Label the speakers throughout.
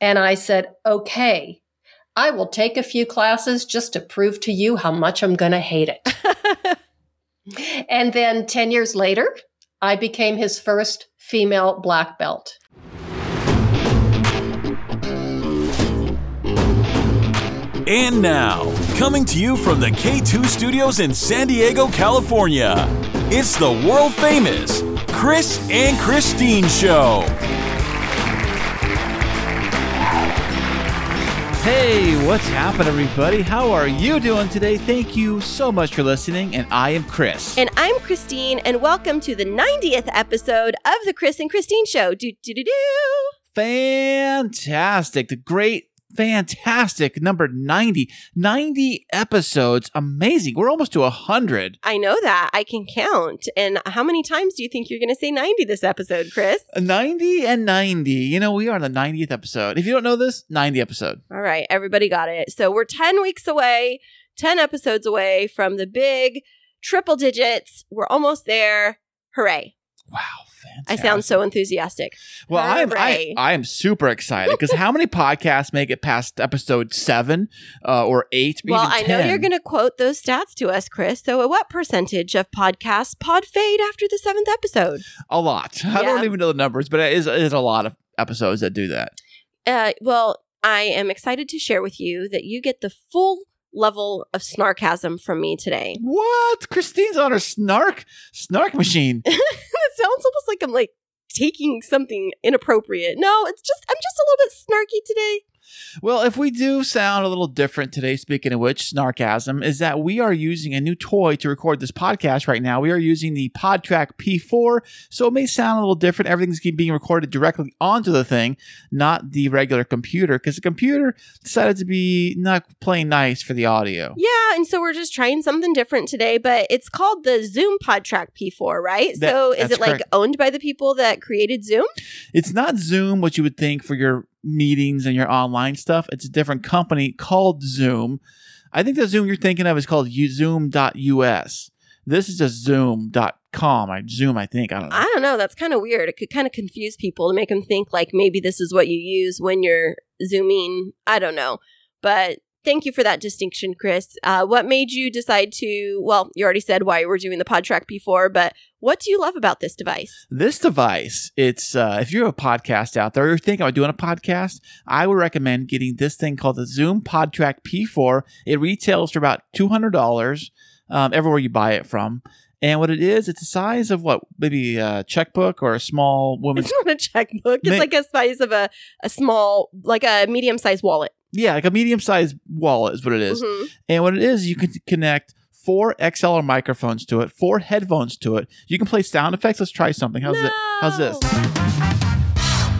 Speaker 1: And I said, okay, I will take a few classes just to prove to you how much I'm going to hate it. and then 10 years later, I became his first female black belt.
Speaker 2: And now, coming to you from the K2 studios in San Diego, California, it's the world famous Kris and Kristine Show.
Speaker 3: Hey, what's happening, everybody? How are you doing today? Thank you so much for listening, and I am Kris.
Speaker 4: And I'm Kristine, and welcome to the 90th episode of the Kris and Kristine Show. Do do do do.
Speaker 3: Fantastic. The great fantastic number 90 90 episodes amazing we're almost to 100
Speaker 4: I know that. I can count. And how many times do you think you're going to say 90 this episode, Kris?
Speaker 3: 90 and 90 you know we are on the 90th episode if you don't know this 90 episode
Speaker 4: All right, everybody got it. So we're 10 weeks away, 10 episodes away from the big triple digits. We're almost there. Hooray.
Speaker 3: wow
Speaker 4: I sound so enthusiastic.
Speaker 3: well I'm, I, I am super excited because how many podcasts make it past episode 7 uh, or 8
Speaker 4: Well, I know you're going to quote those stats to us, Kris. So, at what percentage of podcasts pod fade after the seventh episode?
Speaker 3: a lot I
Speaker 4: Yeah.
Speaker 3: don't even know the numbers but it is, it is a lot of episodes that do that
Speaker 4: Uh, well, I am excited to share with you that you get the full level of snarkasm from me today.
Speaker 3: What? Kristine's on her snark snark machine.
Speaker 4: it sounds almost like I'm like taking something inappropriate. No, it's just I'm just a little bit snarky today.
Speaker 3: Well, if we do sound a little different today, speaking of which, snarkasm is that we are using a new toy to record this podcast right now. We are using the PodTrak P4, so it may sound a little different. Everything's being recorded directly onto the thing, not the regular computer, because the computer decided to be not playing nice for the audio.
Speaker 4: Yeah, and so we're just trying something different today, but it's called the Zoom PodTrak P4, right?
Speaker 3: That-
Speaker 4: so is it like owned by the people that created Zoom?
Speaker 3: It's not Zoom, what you would think for your meetings and your online stuff. It's a different company called Zoom. I think the Zoom you're thinking of is called Zoom.us. This is just Zoom.com. I Zoom, I think. I don't know.
Speaker 4: I don't know. That's kind of weird. It could kind of confuse people to make them think like maybe this is what you use when you're zooming. I don't know. But thank you for that distinction, Kris. Uh, what made you decide to? Well, you already said why you were doing the PodTrak P4, but what do you love about this device?
Speaker 3: This device, it's uh, if you have a podcast out there, or you're thinking about doing a podcast, I would recommend getting this thing called the Zoom PodTrak P4. It retails for about two hundred dollars um, everywhere you buy it from. And what it is, it's the size of what maybe a checkbook or a small woman's
Speaker 4: It's not a checkbook. It's
Speaker 3: Ma-
Speaker 4: like a size of a, a small, like a medium sized wallet.
Speaker 3: Yeah, like a medium sized wallet is what it is.
Speaker 4: Mhm.
Speaker 3: And what it is, you can connect four XLR microphones to it, four headphones to it. You can play sound effects. Let's try something. How's it? How's this?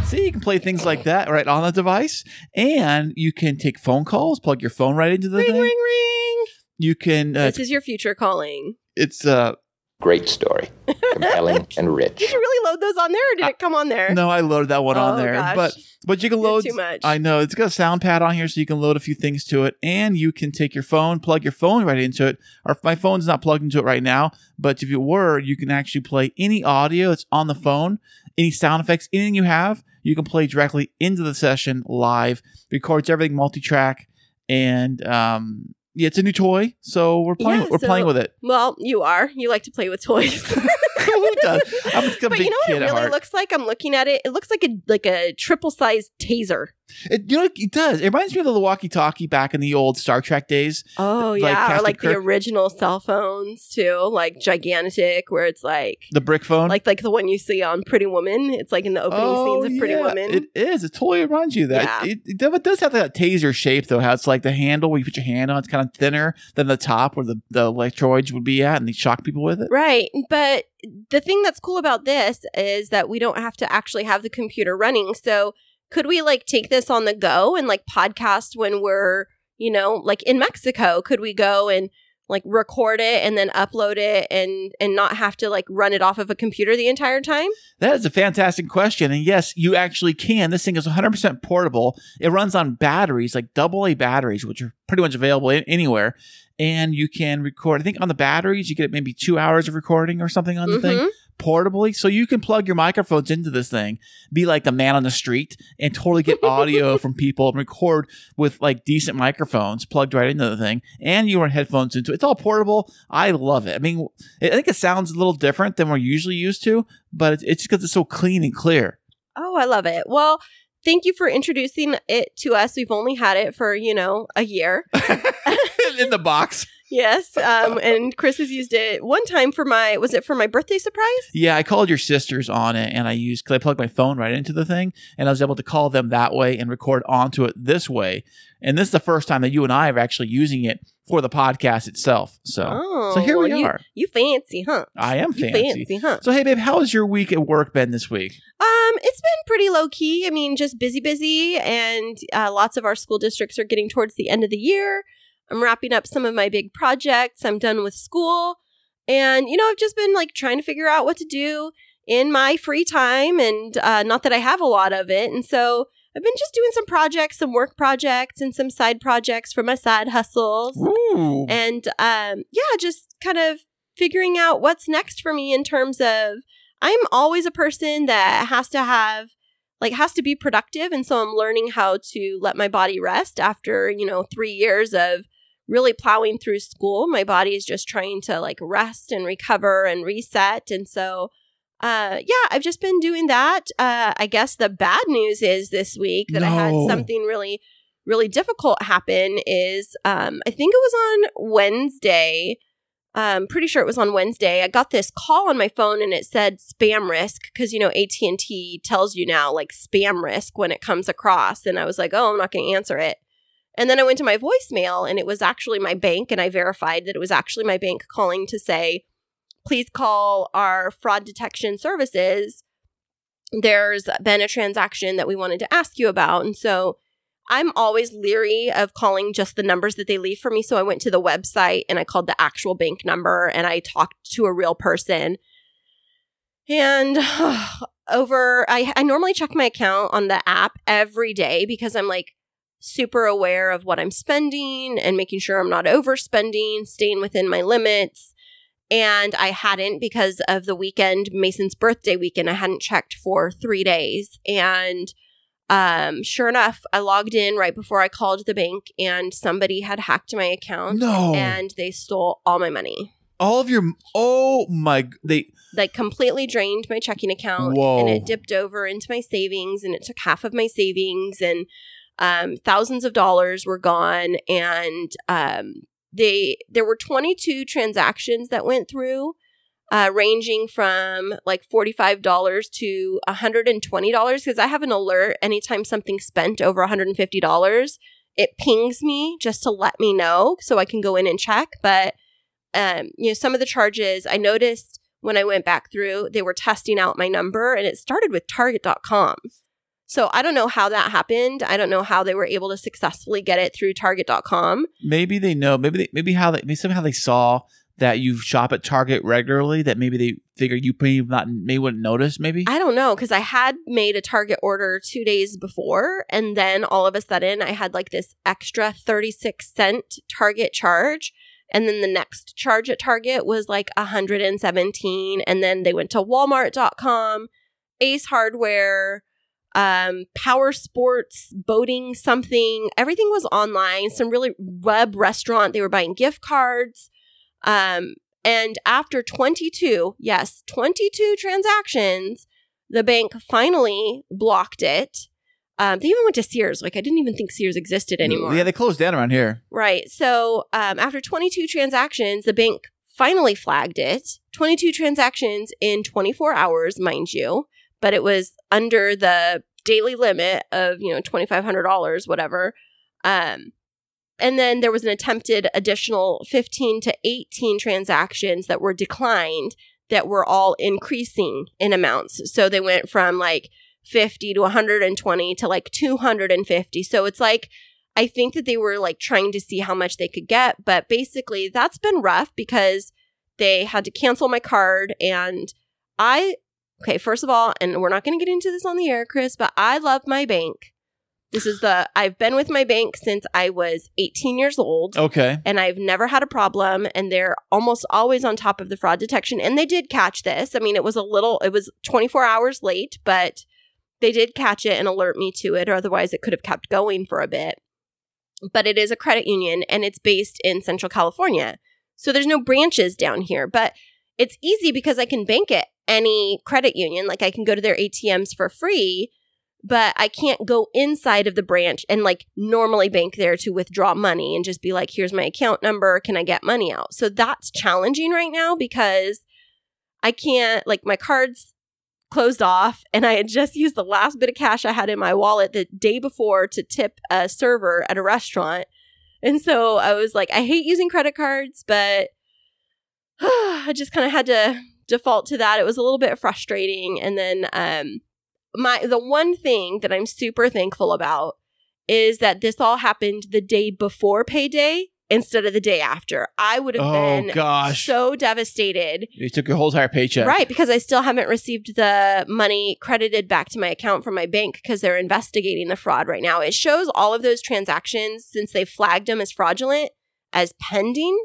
Speaker 3: See, you can play things like that right on the device, and you can take phone calls, plug your phone right into the
Speaker 4: Ring,
Speaker 3: thing.
Speaker 4: ring, ring.
Speaker 3: You can. Uh,
Speaker 4: This is your future calling.
Speaker 3: it's uh.
Speaker 5: Great story. Compelling and rich.
Speaker 4: Did you really load those on there, or did it come on there?
Speaker 3: No, I loaded that one on
Speaker 4: Oh,
Speaker 3: there,
Speaker 4: gosh.
Speaker 3: but but you can load
Speaker 4: too much.
Speaker 3: I know it's got a sound pad on here, so you can load a few things to it, and you can take your phone, plug your phone right into it. Or my phone's not plugged into it right now, but if it were, you can actually play any audio that's on the phone, any sound effects, anything you have, you can play directly into the session live. Records everything multi-track, and um, yeah, it's a new toy, so we're playing.
Speaker 4: Yeah,
Speaker 3: we're
Speaker 4: so-
Speaker 3: playing with it.
Speaker 4: Well, you are. You like to play with toys.
Speaker 3: Who does? I'm a
Speaker 4: but
Speaker 3: big
Speaker 4: you know what
Speaker 3: kid
Speaker 4: it
Speaker 3: at
Speaker 4: really
Speaker 3: heart.
Speaker 4: looks like? I'm looking at it. It looks like a like a triple sized taser.
Speaker 3: It, you know, it does. It reminds me of the walkie-talkie back in the old Star Trek days.
Speaker 4: Oh
Speaker 3: Like
Speaker 4: yeah, or
Speaker 3: Captain
Speaker 4: like the
Speaker 3: Kirk.
Speaker 4: original cell phones too, like gigantic, where it's like
Speaker 3: The brick phone.
Speaker 4: like like the one you see on Pretty Woman. It's like in the opening oh, scenes of Pretty
Speaker 3: Oh, yeah,
Speaker 4: Woman.
Speaker 3: It is. It totally reminds you of that. It, it, it does have that taser shape, though. How it's like the handle where you put your hand on, it's kind of thinner than the top where the, the electrodes would be at, and they shock people with it.
Speaker 4: Right. But the thing that's cool about this is that we don't have to actually have the computer running. So could we like take this on the go and like podcast when we're, you know, like in Mexico? Could we go and like record it and then upload it and and not have to like run it off of a computer the entire time?
Speaker 3: That is a fantastic question. And yes, you actually can. This thing is 100% portable. It runs on batteries, like double A batteries, which are pretty much available anywhere. And you can record, I think on the batteries, you get maybe two hours of recording or something on the thing.
Speaker 4: Mhm.
Speaker 3: portably. So you can plug your microphones into this thing, be like a man on the street, and totally get audio from people and record with like decent microphones plugged right into the thing, and your headphones into it. It's all portable. I love it. I mean, I think it sounds a little different than we're usually used to, but it's, it's because it's so clean and clear.
Speaker 4: Oh, I love it. Well, thank you for introducing it to us. We've only had it for, you know, a year.
Speaker 3: in the box.
Speaker 4: yes. Um, and Kris has used it one time for my, was it for my birthday surprise?
Speaker 3: Yeah, I called your sisters on it, and I used because I plugged my phone right into the thing, and I was able to call them that way and record onto it this way. And this is the first time that you and I are actually using it for the podcast itself. So,
Speaker 4: Oh,
Speaker 3: so here
Speaker 4: well,
Speaker 3: we are.
Speaker 4: You fancy, huh?
Speaker 3: I am
Speaker 4: You
Speaker 3: fancy.
Speaker 4: fancy, huh?
Speaker 3: So, hey, babe, how has your week at work been this week?
Speaker 4: Um, it's been pretty low key. I mean, just busy, busy, and uh, lots of our school districts are getting towards the end of the year. I'm wrapping up some of my big projects. I'm done with school, and you know, I've just been like trying to figure out what to do in my free time, and uh, not that I have a lot of it, and so. I've been just doing some projects, some work projects, and some side projects for my side hustles.
Speaker 3: Ooh.
Speaker 4: and um yeah just kind of figuring out what's next for me in terms of i'm always a person that has to have like has to be productive and so i'm learning how to let my body rest after you know three years of really plowing through school. My body is just trying to like rest and recover and reset. And so uh yeah i've just been doing that. Uh i guess the bad news is this week that i had something really really difficult happen is um i think it was on wednesday. Um pretty sure it was on wednesday. I got this call on my phone and it said spam risk because you know at&t tells you now like spam risk when it comes across. And i was like oh i'm not going to answer it and then i went to my voicemail and it was actually my bank and i verified that it was actually my bank calling to say please call our fraud detection services there's been a transaction that we wanted to ask you about and so I'm always leery of calling just the numbers that they leave for me. So I went to the website and I called the actual bank number and I talked to a real person. And over, I, I normally check my account on the app every day because I'm like super aware of what I'm spending and making sure I'm not overspending, staying within my limits. And I hadn't because of the weekend, Mason's birthday weekend. I hadn't checked for three days. And um, sure enough, I logged in right before I called the bank and somebody had hacked my account
Speaker 3: No.
Speaker 4: and they stole all my money.
Speaker 3: All of your oh my they
Speaker 4: Like completely drained my checking account
Speaker 3: Whoa.
Speaker 4: and it dipped over into my savings and it took half of my savings and um, thousands of dollars were gone and um, they there were 22 transactions that went through uh, ranging from like $45 to $120 because I have an alert anytime something's spent over $150. It pings me just to let me know so I can go in and check. But, um, you know, some of the charges I noticed when I went back through, they were testing out my number and it started with target.com. So I don't know how that happened. I don't know how they were able to successfully get it through target.com.
Speaker 3: maybe they know maybe they maybe how they maybe somehow they saw that you shop at Target regularly that maybe they figure you may not may wouldn't notice maybe.
Speaker 4: I don't know because I had made a Target order two days before, and then all of a sudden I had like this extra 36 cent Target charge. And then the next charge at Target was like 117. And then they went to Walmart.com, Ace Hardware, um, Power Sports, boating something. Everything was online. Some really web restaurant. They were buying gift cards. Um, and after 22, yes, 22 transactions, the bank finally blocked it. Um, they even went to Sears. Like, I didn't even think Sears existed anymore.
Speaker 3: Yeah, they closed down around here.
Speaker 4: Right. So um, after 22 transactions, the bank finally flagged it. 22 transactions in 24 hours, mind you, but it was under the daily limit of, you know, $2,500, whatever. Um, and then there was an attempted additional 15 to 18 transactions that were declined that were all increasing in amounts. So they went from like 50 to 120 to like 250. So it's like, I think that they were like trying to see how much they could get. But basically, that's been rough because they had to cancel my card. And I, okay, first of all, and we're not going to get into this on the air, Kris, but I love my bank. This is the I've been with my bank since I was 18 years old.
Speaker 3: Okay.
Speaker 4: and I've never had a problem and they're almost always on top of the fraud detection and they did catch this. I mean, it was a little it was 24 hours late, but they did catch it and alert me to it or otherwise it could have kept going for a bit. But it is a credit union and it's based in Central California. So there's no branches down here, but it's easy because I can bank at any credit union. Like I can go to their ATMs for free, but I can't go inside of the branch and like normally bank there to withdraw money and just be like, here's my account number. Can I get money out? So that's challenging right now because I can't, like, my cards closed off and I had just used the last bit of cash I had in my wallet the day before to tip a server at a restaurant. And so I was like, I hate using credit cards, but I just kind of had to default to that. It was a little bit frustrating. And then um my the one thing that I'm super thankful about is that this all happened the day before payday instead of the day after. I would have
Speaker 3: Oh,
Speaker 4: been
Speaker 3: gosh.
Speaker 4: so devastated.
Speaker 3: You took your whole entire paycheck.
Speaker 4: Right, because I still haven't received the money credited back to my account from my bank because they're investigating the fraud right now. It shows all of those transactions since they flagged them as fraudulent as pending,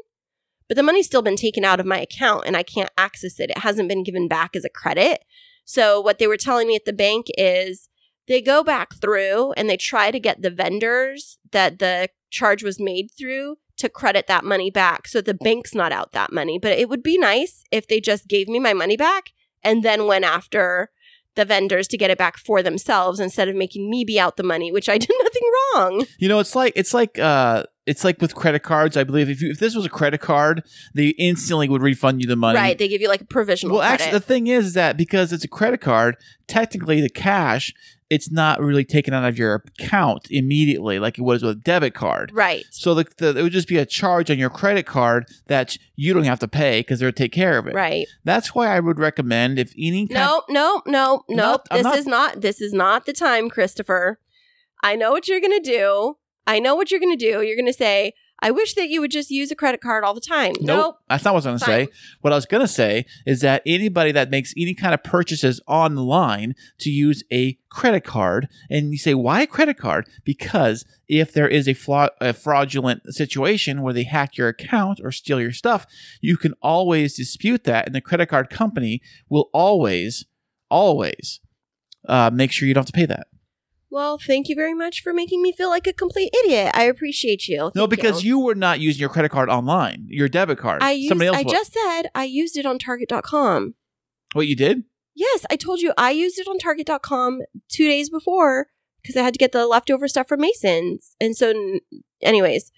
Speaker 4: but the money's still been taken out of my account and I can't access it. It hasn't been given back as a credit. So what they were telling me at the bank is they go back through and they try to get the vendors that the charge was made through to credit that money back so the bank's not out that money. But it would be nice if they just gave me my money back and then went after the vendors to get it back for themselves instead of making me be out the money, which I did nothing wrong.
Speaker 3: You know, it's like it's like uh it's like with credit cards. I believe if you, if this was a credit card, they instantly would refund you the money.
Speaker 4: Right. They give you like a provisional
Speaker 3: Well,
Speaker 4: credit.
Speaker 3: actually, the thing is that because it's a credit card, technically the cash, it's not really taken out of your account immediately like it was with a debit card.
Speaker 4: right.
Speaker 3: So the, the, it would just be a charge on your credit card that you don't have to pay because they'll take care of it.
Speaker 4: Right.
Speaker 3: That's why I would recommend if any
Speaker 4: No, no, no, no.
Speaker 3: not-
Speaker 4: This
Speaker 3: not-
Speaker 4: is not this is not the time, Christopher. I know what you're gonna do. I know what you're gonna do. You're gonna say, I wish that you would just use a credit card all the time.
Speaker 3: Nope.
Speaker 4: Nope.
Speaker 3: That's not what I was going to say. What I was going to say is that anybody that makes any kind of purchases online to use a credit card, and you say, why a credit card? Because if there is a, fla- a fraudulent situation where they hack your account or steal your stuff, you can always dispute that, and the credit card company will always, always uh, make sure you don't have to pay that.
Speaker 4: Well, thank you very much for making me feel like a complete idiot. I appreciate you.
Speaker 3: No, because you. were not using your credit card online, your debit card.
Speaker 4: I used,
Speaker 3: Somebody else
Speaker 4: I
Speaker 3: was.
Speaker 4: just said I used it on Target.com.
Speaker 3: what you did?
Speaker 4: Yes, I told you I used it on Target.com two days before because I had to get the leftover stuff from Mason's. And so, anyways,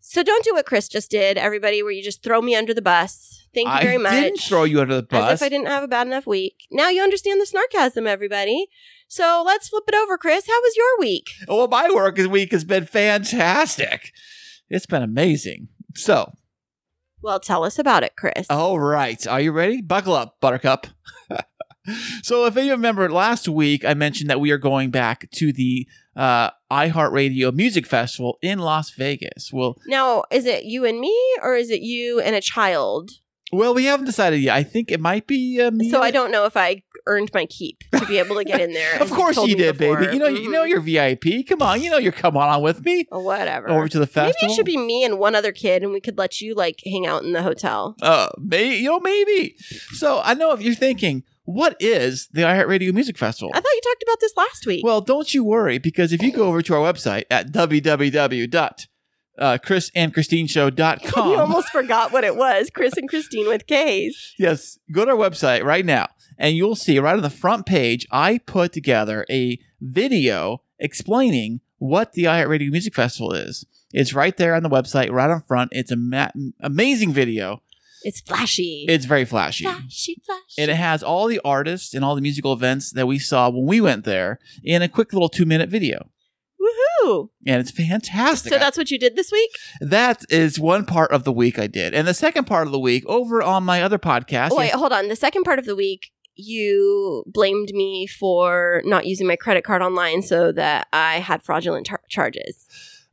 Speaker 4: so don't do what Kris just did, everybody, where you just throw me under the bus. Thank you
Speaker 3: I
Speaker 4: very much.
Speaker 3: I didn't throw you under the bus.
Speaker 4: As if I didn't have a bad enough week. Now you understand the snarkasm, everybody. So let's flip it over, Kris. How was your week?
Speaker 3: Well, my work week has been fantastic. It's been amazing. So,
Speaker 4: Well, tell us about it, Kris.
Speaker 3: all right. Are you ready? Buckle up, Buttercup. so, if you remember last week, I mentioned that we are going back to the uh, iHeartRadio Music Festival in Las Vegas. Well,
Speaker 4: Now, is it you and me, or is it you and a child?
Speaker 3: Well, we haven't decided yet. I think it might be uh, me.
Speaker 4: So I don't know if I earned my keep to be able to get in there.
Speaker 3: Of course you did,
Speaker 4: before.
Speaker 3: baby. You know, you know
Speaker 4: Mhm.
Speaker 3: you're VIP. Come on, you know you're coming on with me
Speaker 4: whatever.
Speaker 3: over to the festival.
Speaker 4: Maybe it should be me and one other kid, and we could let you like hang out in the hotel.
Speaker 3: Uh, may you know maybe. So I know if you're thinking, what is the iHeartRadio Music Festival?
Speaker 4: I thought you talked about this last week.
Speaker 3: Well, don't you worry because if you go over to our website at uh, www.krisandkristineshow.com,
Speaker 4: you almost forgot what it was. Kris and Kristine with K's.
Speaker 3: yes, go to our website right now and you'll see right on the front page, I put together a video explaining what the iHeartRadio Music Festival is. It's right there on the website, right on front. It's a ma- amazing video.
Speaker 4: It's flashy.
Speaker 3: It's very flashy.
Speaker 4: flashy, flashy.
Speaker 3: And it has all the artists and all the musical events that we saw when we went there in a quick little two minute video. And it's fantastic.
Speaker 4: So that's what you did this week?
Speaker 3: that is one part of the week I did. And the second part of the week, over on my other podcast.
Speaker 4: Oh, wait, hold on. The second part of the week, you blamed me for not using my credit card online so that I had fraudulent tar- charges.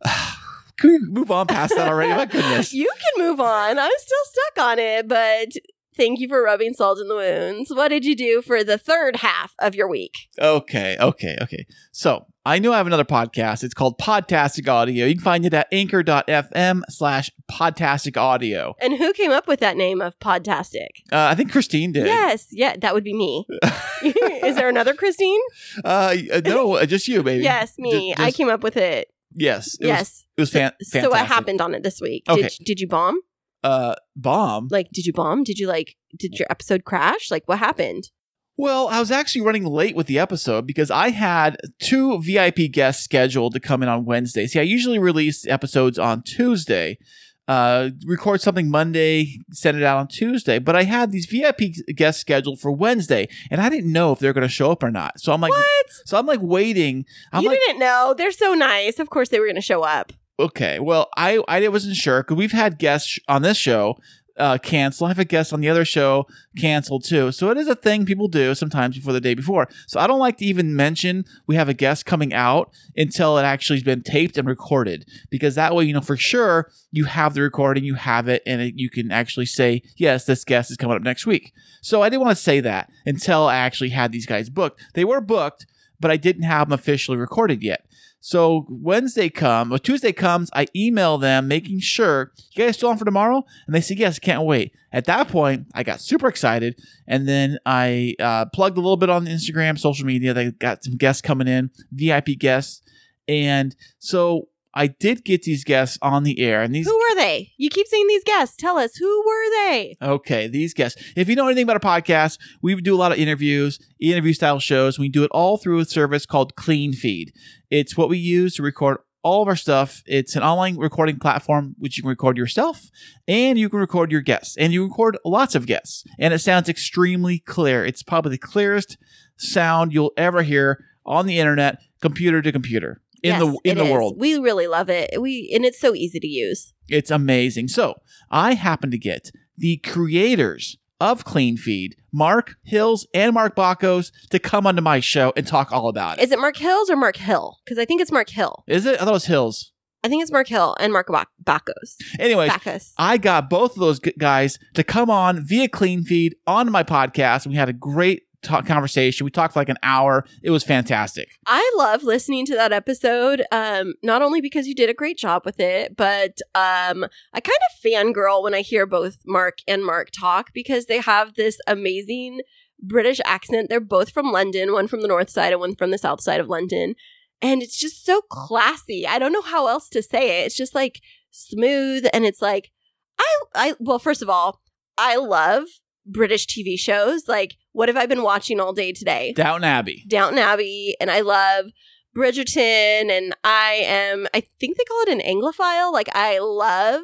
Speaker 3: can we move on past that already? My goodness.
Speaker 4: You can move on. I'm still stuck on it, but Thank you for rubbing salt in the wounds. What did you do for the third half of your week?
Speaker 3: Okay, okay, okay. So I know I have another podcast. It's called Podtastic Audio. You can find it at anchor.fm slash podtastic audio.
Speaker 4: And who came up with that name of Podtastic?
Speaker 3: Uh, I think Kristine did.
Speaker 4: Yes, yeah, that would be me. Is there another Kristine?
Speaker 3: Uh, uh, no, uh, just you, baby.
Speaker 4: Yes, me.
Speaker 3: Just-
Speaker 4: I came up with it.
Speaker 3: Yes. It Was,
Speaker 4: yes.
Speaker 3: it was fan- fantastic.
Speaker 4: So what happened on it this week?
Speaker 3: Okay.
Speaker 4: Did, did you bomb?
Speaker 3: Uh, bomb.
Speaker 4: Like, did you bomb? Did you like? Did your episode crash? Like, what happened?
Speaker 3: Well, I was actually running late with the episode because I had two VIP guests scheduled to come in on Wednesday. See, I usually release episodes on Tuesday, uh, record something Monday, send it out on Tuesday. But I had these VIP guests scheduled for Wednesday, and I didn't know if they're going to show up or not. So I'm like,
Speaker 4: what?
Speaker 3: so I'm like waiting. I'm
Speaker 4: you
Speaker 3: like,
Speaker 4: didn't know. They're so nice. Of course, they were going to show up.
Speaker 3: okay, well, I I wasn't sure because we've had guests on this show uh, cancel. I have a guest on the other show cancel too. So it is a thing people do sometimes before the day before. So I don't like to even mention we have a guest coming out until it actually has been taped and recorded because that way you know for sure you have the recording, you have it, and it, you can actually say yes, this guest is coming up next week. So I didn't want to say that until I actually had these guys booked. They were booked, but I didn't have them officially recorded yet. So Wednesday comes, or Tuesday comes, I email them making sure you guys still on for tomorrow, and they say yes, can't wait. At that point, I got super excited, and then I uh, plugged a little bit on Instagram, social media. They got some guests coming in, VIP guests, and so I did get these guests on the air, and these
Speaker 4: Who were they? You keep saying these guests. Tell us who were they?
Speaker 3: Okay, these guests. If you know anything about our podcast, we do a lot of interviews, interview style shows. We do it all through a service called Cleanfeed. It's what we use to record all of our stuff. It's an online recording platform which you can record yourself and you can record your guests and you record lots of guests and it sounds extremely clear. It's probably the clearest sound you'll ever hear on the internet, computer to computer in
Speaker 4: Yes,
Speaker 3: the in the
Speaker 4: is.
Speaker 3: world.
Speaker 4: We really love it. We and it's so easy to use.
Speaker 3: It's amazing. So I happen to get the creators of Cleanfeed, Mark Hills and Marc Bakos, to come onto my show and talk all about it.
Speaker 4: Is it Mark Hills or Mark Hill? Because I think it's Mark Hill.
Speaker 3: Is it? I thought it was Hills.
Speaker 4: I think it's Mark Hill and Mark Bac- Bacchus.
Speaker 3: Anyways,
Speaker 4: Bacchus.
Speaker 3: I got both of those guys to come on via Cleanfeed onto my podcast. We had a great talk conversation. We talked for like an hour. It was fantastic.
Speaker 4: I love listening to that episode. Um, not only because you did a great job with it, but um, I kind of fangirl when I hear both Mark and Mark talk because they have this amazing British accent. They're both from London, one from the north side and one from the south side of London. And it's just so classy. I don't know how else to say it. It's just like smooth and it's like I I well, first of all, I love British TV shows. Like, what have I been watching all day today?
Speaker 3: Downton Abbey.
Speaker 4: Downton Abbey, and I love Bridgerton, and I am, I think they call it an Anglophile. Like, I love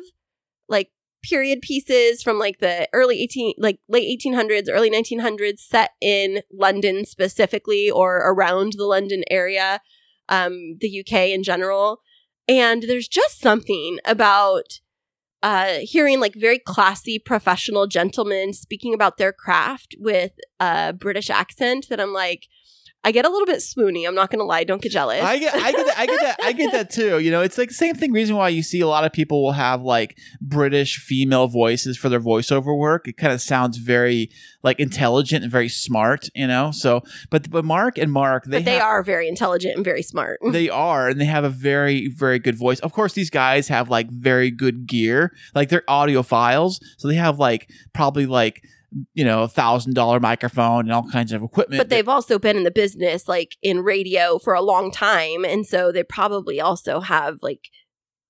Speaker 4: like period pieces from like the early 18, like late 1800s, early 1900s, set in London specifically or around the London area, um, the UK in general. And there's just something about uh, hearing like very classy professional gentlemen speaking about their craft with a British accent that I'm like, I get a little bit swoony. I'm not gonna lie. Don't get jealous.
Speaker 3: I get, I get, that, I get that, I get that too. You know, it's like the same thing. Reason why you see a lot of people will have like British female voices for their voiceover work. It kind of sounds very like intelligent and very smart. You know, so but but Mark and Mark, they
Speaker 4: but they
Speaker 3: have-
Speaker 4: are very intelligent and very smart.
Speaker 3: They are, and they have a very, very good voice. Of course, these guys have like very good gear, like they're audiophiles, so they have like probably like you know a thousand dollar microphone and all kinds of equipment.
Speaker 4: but they've also been in the business like in radio for a long time and so they probably also have like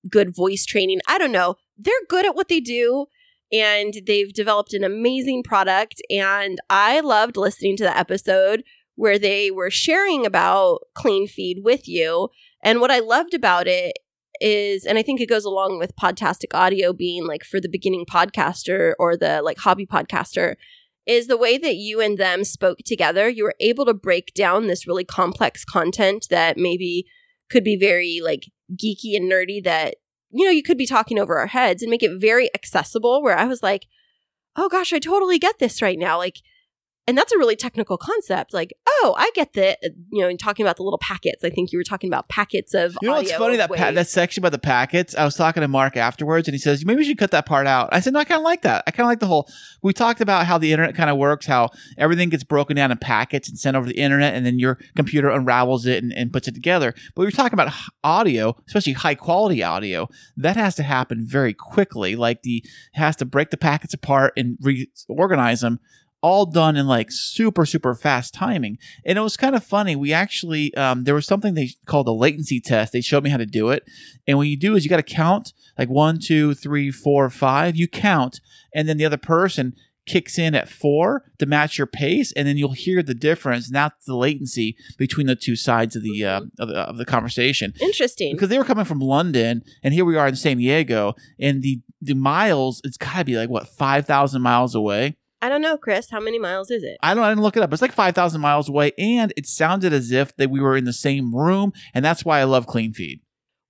Speaker 4: good voice training i don't know they're good at what they do and they've developed an amazing product and i loved listening to the episode where they were sharing about Cleanfeed with you and what i loved about it is and i think it goes along with podtastic audio being like for the beginning podcaster or the like hobby podcaster is the way that you and them spoke together. You were able to break down this really complex content that maybe could be very like geeky and nerdy that, you know, you could be talking over our heads and make it very accessible. Where I was like, oh gosh, I totally get this right now. Like, and that's a really technical concept. Like, oh, I get the, uh, you know, in talking about the little packets. I think you were talking about packets of.
Speaker 3: You know what's funny? That pa- that section about the packets. I was talking to Mark afterwards, and he says maybe we should cut that part out. I said no, I kind of like that. I kind of like the whole. We talked about how the internet kind of works, how everything gets broken down in packets and sent over the internet, and then your computer unravels it and, and puts it together. But we were talking about audio, especially high quality audio. That has to happen very quickly. Like the has to break the packets apart and reorganize them all done in like super super fast timing. And it was kind of funny we actually um, there was something they called a latency test. They showed me how to do it. And what you do is you got to count like one two three four five. You count and then the other person kicks in at four to match your pace and then you'll hear the difference and that's the latency between the two sides of the uh, of, the, of the conversation.
Speaker 4: Interesting.
Speaker 3: because they were coming from London, and here we are in San Diego, and the the miles it's got to be like what five thousand miles away.
Speaker 4: I don't know, Kris. How many miles is it?
Speaker 3: I don't. I didn't look it up. It's like five thousand miles away, and it sounded as if that we were in the same room, and that's why I love Cleanfeed.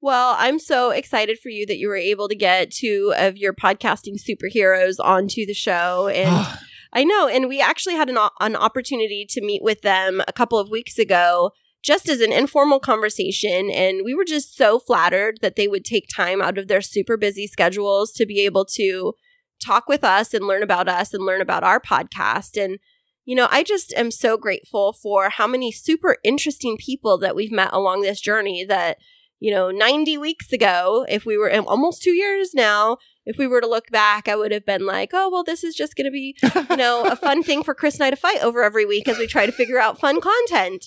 Speaker 4: Well, I'm so excited for you that you were able to get two of your podcasting superheroes onto the show. And I know, and we actually had an, an opportunity to meet with them a couple of weeks ago, just as an informal conversation. And we were just so flattered that they would take time out of their super busy schedules to be able to talk with us and learn about us and learn about our podcast. And, you know, I just am so grateful for how many super interesting people that we've met along this journey that, you know, 90 weeks ago, if we were in almost two years now, if we were to look back, I would have been like, oh, well, this is just going to be, you know, a fun thing for Kris and I to fight over every week as we try to figure out fun content.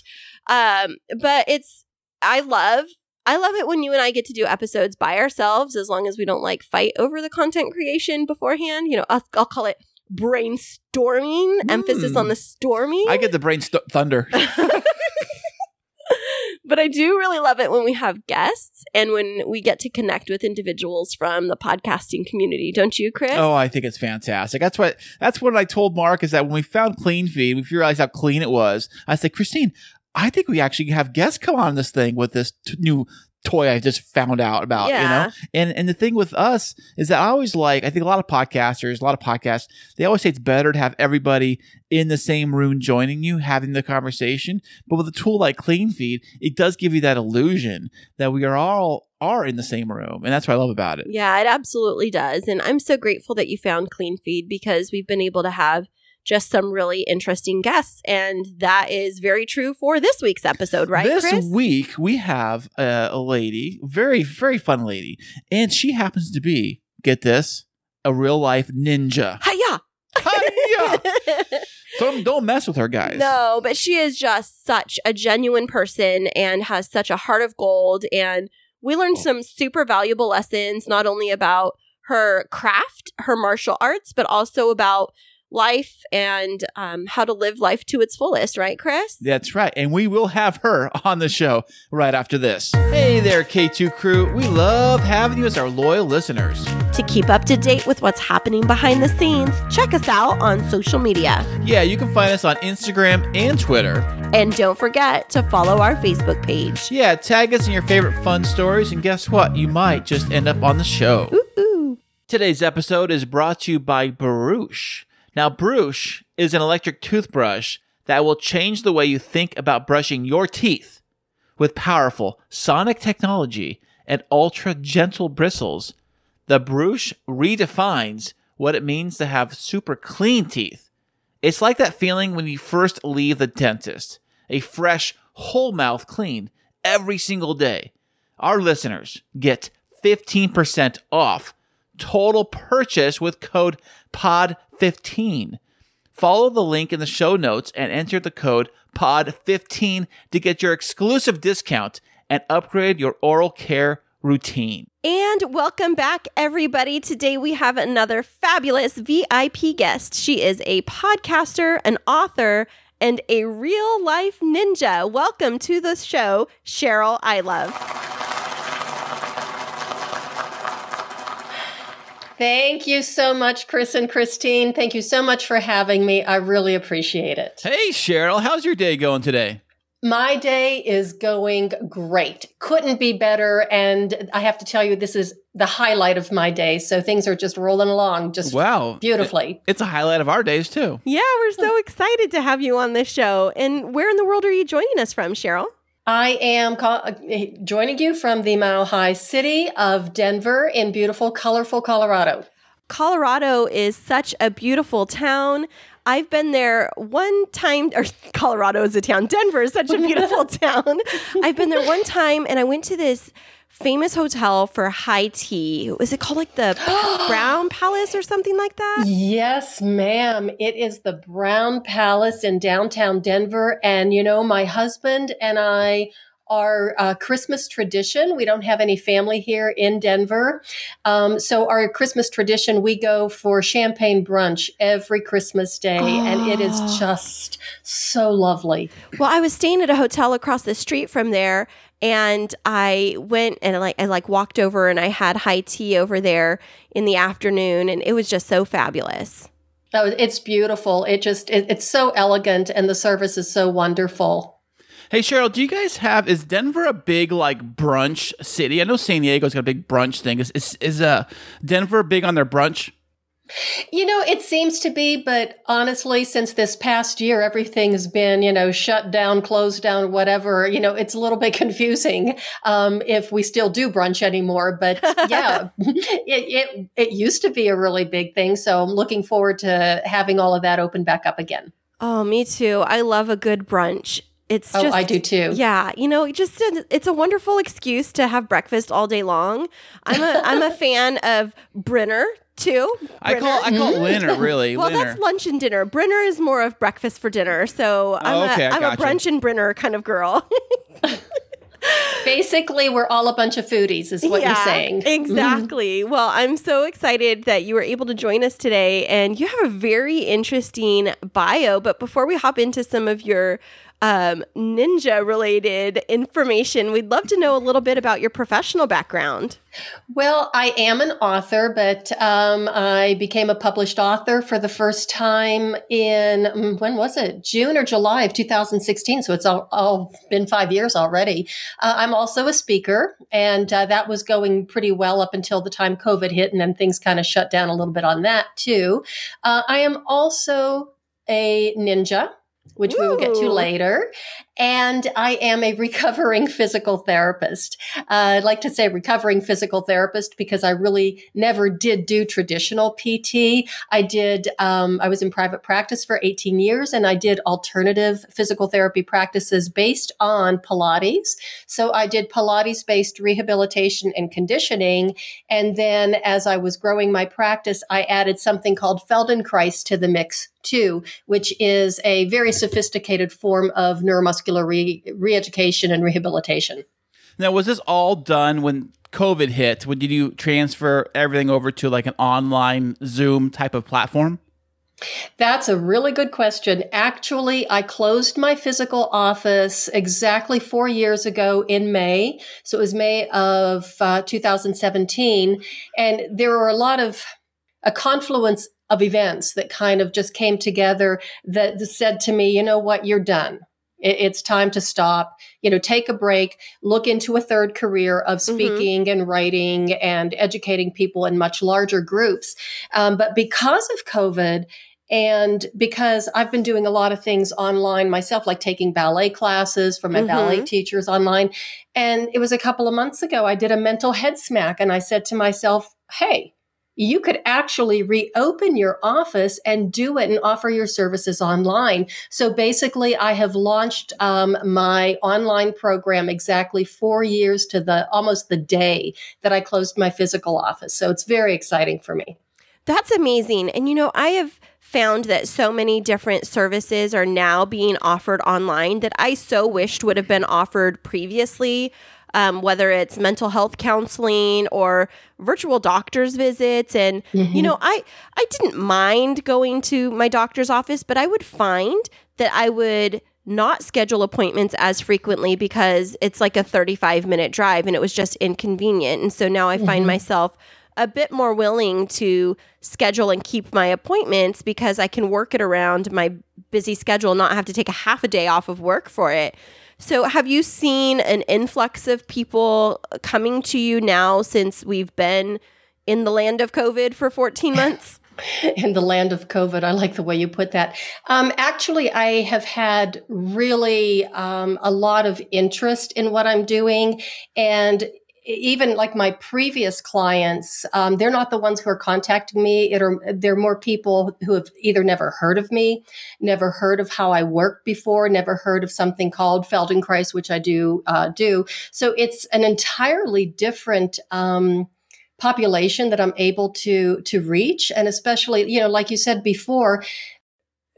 Speaker 4: Um, but it's, I love, I love it when you and I get to do episodes by ourselves as long as we don't like fight over the content creation beforehand. You know, I'll, I'll call it brainstorming, emphasis on hmm. the storming.
Speaker 3: I get the brain st- thunder.
Speaker 4: but I do really love it when we have guests and when we get to connect with individuals from the podcasting community. Don't you, Kris?
Speaker 3: Oh, I think it's fantastic. That's what that's what I told Mark is that when we found Cleanfeed, we realized how clean it was. I said, Kristine, I think we actually have guests come on this thing with this t- new toy I just found out about.
Speaker 4: yeah.
Speaker 3: You know, and and the thing with us is that I always like. I think a lot of podcasters, a lot of podcasts, they always say it's better to have everybody in the same room joining you, having the conversation. But with a tool like Cleanfeed, it does give you that illusion that we are all are in the same room, and that's what I love about it.
Speaker 4: Yeah, it absolutely does. And I'm so grateful that you found Cleanfeed because we've been able to have just some really interesting guests. And that is very true for this week's episode, right,
Speaker 3: this
Speaker 4: Kris?
Speaker 3: week we have uh, a lady, very very fun lady, and she happens to be get this a real life ninja.
Speaker 4: Hiya!
Speaker 3: Hi-ya! so don't- don't mess with her, guys.
Speaker 4: No, but she is just such a genuine person and has such a heart of gold. And we learned some super valuable lessons, not only about her craft, her martial arts, but also about life and um, how to live life to its fullest, right, Kris?
Speaker 3: That's right, and we will have her on the show right after this. Hey there, K2 crew. We love having you as our loyal listeners.
Speaker 4: To keep up to date with what's happening behind the scenes, check us out on social media.
Speaker 3: Yeah, you can find us on Instagram and Twitter.
Speaker 4: And don't forget to follow our Facebook page.
Speaker 3: Yeah, tag us in your favorite fun stories, and guess what? You might just end up on the show.
Speaker 4: Ooh.
Speaker 3: Today's episode is brought to you by Bruush. Now, Bruush is an electric toothbrush that will change the way you think about brushing your teeth. With powerful sonic technology and ultra gentle bristles, the Bruush redefines what it means to have super clean teeth. It's like that feeling when you first leave the dentist a fresh, whole mouth clean every single day. Our listeners get 15% off total purchase with code POD15. Follow the link in the show notes and enter the code POD15 to get your exclusive discount and upgrade your oral care routine.
Speaker 4: And welcome back, everybody. Today we have another fabulous VIP guest. She is a podcaster, an author, and a real life ninja. Welcome to the show, Cheryl Ilov.
Speaker 1: Thank you so much, Kris and Kristine. Thank you so much for having me. I really appreciate it.
Speaker 3: Hey, Cheryl, how's your day going today?
Speaker 1: My day is going great. Couldn't be better. And I have to tell you, this is the highlight of my day. So things are just rolling along just
Speaker 3: Wow.
Speaker 1: beautifully.
Speaker 3: It's a highlight of our days too.
Speaker 4: Yeah, we're so excited to have you on this show. And where in the world are you joining us from, Cheryl?
Speaker 1: I am call, joining you from the Mile High City of Denver in beautiful, colorful Colorado.
Speaker 4: Colorado is such a beautiful town. I've been there one time, or Colorado is a town. Denver is such a beautiful town. I've been there one time and I went to this famous hotel for high tea. Was it called like the Brown Palace or something like that?
Speaker 1: Yes, ma'am. It is the Brown Palace in downtown Denver. And, you know, my husband and I our uh, Christmas tradition. We don't have any family here in Denver. Um, so, our Christmas tradition, we go for champagne brunch every Christmas day, and it is
Speaker 4: Oh.
Speaker 1: just so lovely.
Speaker 4: Well, I was staying at a hotel across the street from there and I went and like I like walked over and I had high tea over there in the afternoon and it was just so fabulous.
Speaker 1: Oh, it's beautiful. It just, it, it's so elegant, and the service is so wonderful.
Speaker 3: Hey Cheryl, do you guys have is Denver a big like brunch city? I know San Diego's got a big brunch thing. Is is, is uh Denver big on their brunch?
Speaker 1: You know, it seems to be, but honestly, since this past year, everything's been, you know, shut down, closed down, whatever, you know, it's a little bit confusing um, if we still do brunch anymore. But yeah, it, it, it used to be a really big thing. So I'm looking forward to having all of that open back up again.
Speaker 4: Oh, me too. I love a good brunch. It's
Speaker 1: Oh,
Speaker 4: just
Speaker 1: I do too.
Speaker 4: Yeah, you know, it just it's a wonderful excuse to have breakfast all day long. I'm a I'm a fan of Brinner too.
Speaker 3: I call I call it Linner really.
Speaker 4: Well,
Speaker 3: Linner.
Speaker 4: that's lunch and dinner. Brinner is more of breakfast for dinner. So I'm,
Speaker 3: Oh, okay, I
Speaker 4: a, I'm a brunch and Brinner kind of girl.
Speaker 1: Basically, we're all a bunch of foodies, is what you're saying. Mm-hmm.
Speaker 4: Exactly. Well, I'm so excited that you were able to join us today, and you have a very interesting bio. But before we hop into some of your um, ninja related information, we'd love to know a little bit about your professional background.
Speaker 1: Well, I am an author, but um, I became a published author for the first time in mm, when was it? June or July of 2016. So it's all, all been five years already. Uh, I'm also a speaker, and uh, that was going pretty well up until the time COVID hit, and then things kind of shut down a little bit on that too. Uh, I am also a ninja. Which we will get to later. And I am a recovering physical therapist. Uh, I'd like to say recovering physical therapist because I really never did do traditional PT. I did, um, I was in private practice for 18 years and I did alternative physical therapy practices based on Pilates. So I did Pilates based rehabilitation and conditioning. And then as I was growing my practice, I added something called Feldenkrais to the mix too, which is a very sophisticated form of neuromuscular re- re-education and rehabilitation.
Speaker 3: Now, was this all done when COVID hit? When did you transfer everything over to like an online Zoom type of platform?
Speaker 1: That's a really good question. Actually, I closed my physical office exactly four years ago in May. So it was May of uh, 2017. And there were a lot of a confluence of events that kind of just came together that said to me, you know what, you're done. It- It's time to stop, you know, take a break, look into a third career of speaking and writing and educating people in much larger groups. Um, but because of COVID, and because I've been doing a lot of things online myself, like taking ballet classes from my
Speaker 4: Mhm.
Speaker 1: ballet teachers online. And it was a couple of months ago, I did a mental head smack and I said to myself, hey, you could actually reopen your office and do it and offer your services online. So basically, I have launched um, my online program exactly four years to the almost the day that I closed my physical office. So it's very exciting for me.
Speaker 4: That's amazing. And you know, I have found that so many different services are now being offered online that I so wished would have been offered previously. Um, whether it's mental health counseling or virtual doctor's visits, and you know, I I didn't mind going to my doctor's office, but I would find that I would not schedule appointments as frequently because it's like a 35 minute drive and it was just inconvenient. And so now I find myself a bit more willing to schedule and keep my appointments because I can work it around my busy schedule, not have to take a half a day off of work for it. So, have you seen an influx of people coming to you now since we've been in the land of COVID for 14 months?
Speaker 1: in the land of COVID. I like the way you put that. Um, actually, I have had really um, a lot of interest in what I'm doing. And even like my previous clients, um, they're not the ones who are contacting me. It are, they're more people who have either never heard of me, never heard of how I work before, never heard of something called Feldenkrais, which I do uh, do. So it's an entirely different um, population that I'm able to to reach and especially you know like you said before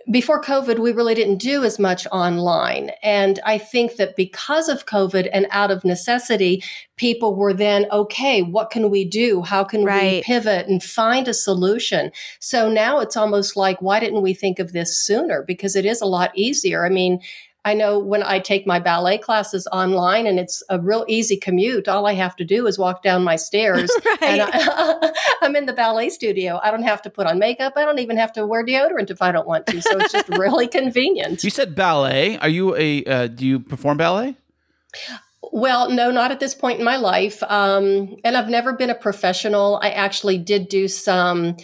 Speaker 1: before COVID, we really didn't do as much online. And I think that because of COVID and out of necessity, people were then, okay, what can we do? How can right. we pivot and find a solution? So now it's almost like, why didn't we think of this sooner? Because it is a lot easier. I mean, I know when I take my ballet classes online and it's a real easy commute, all I have to do is walk down my stairs right. and I, am in the ballet studio. I don't have to put on makeup. I don't even have to wear deodorant if I don't want to. So it's just really convenient.
Speaker 3: You said ballet. Are you a, uh, do you perform ballet?
Speaker 1: Well, no, not at this point in my life. Um, and I've never been a professional. I actually did do some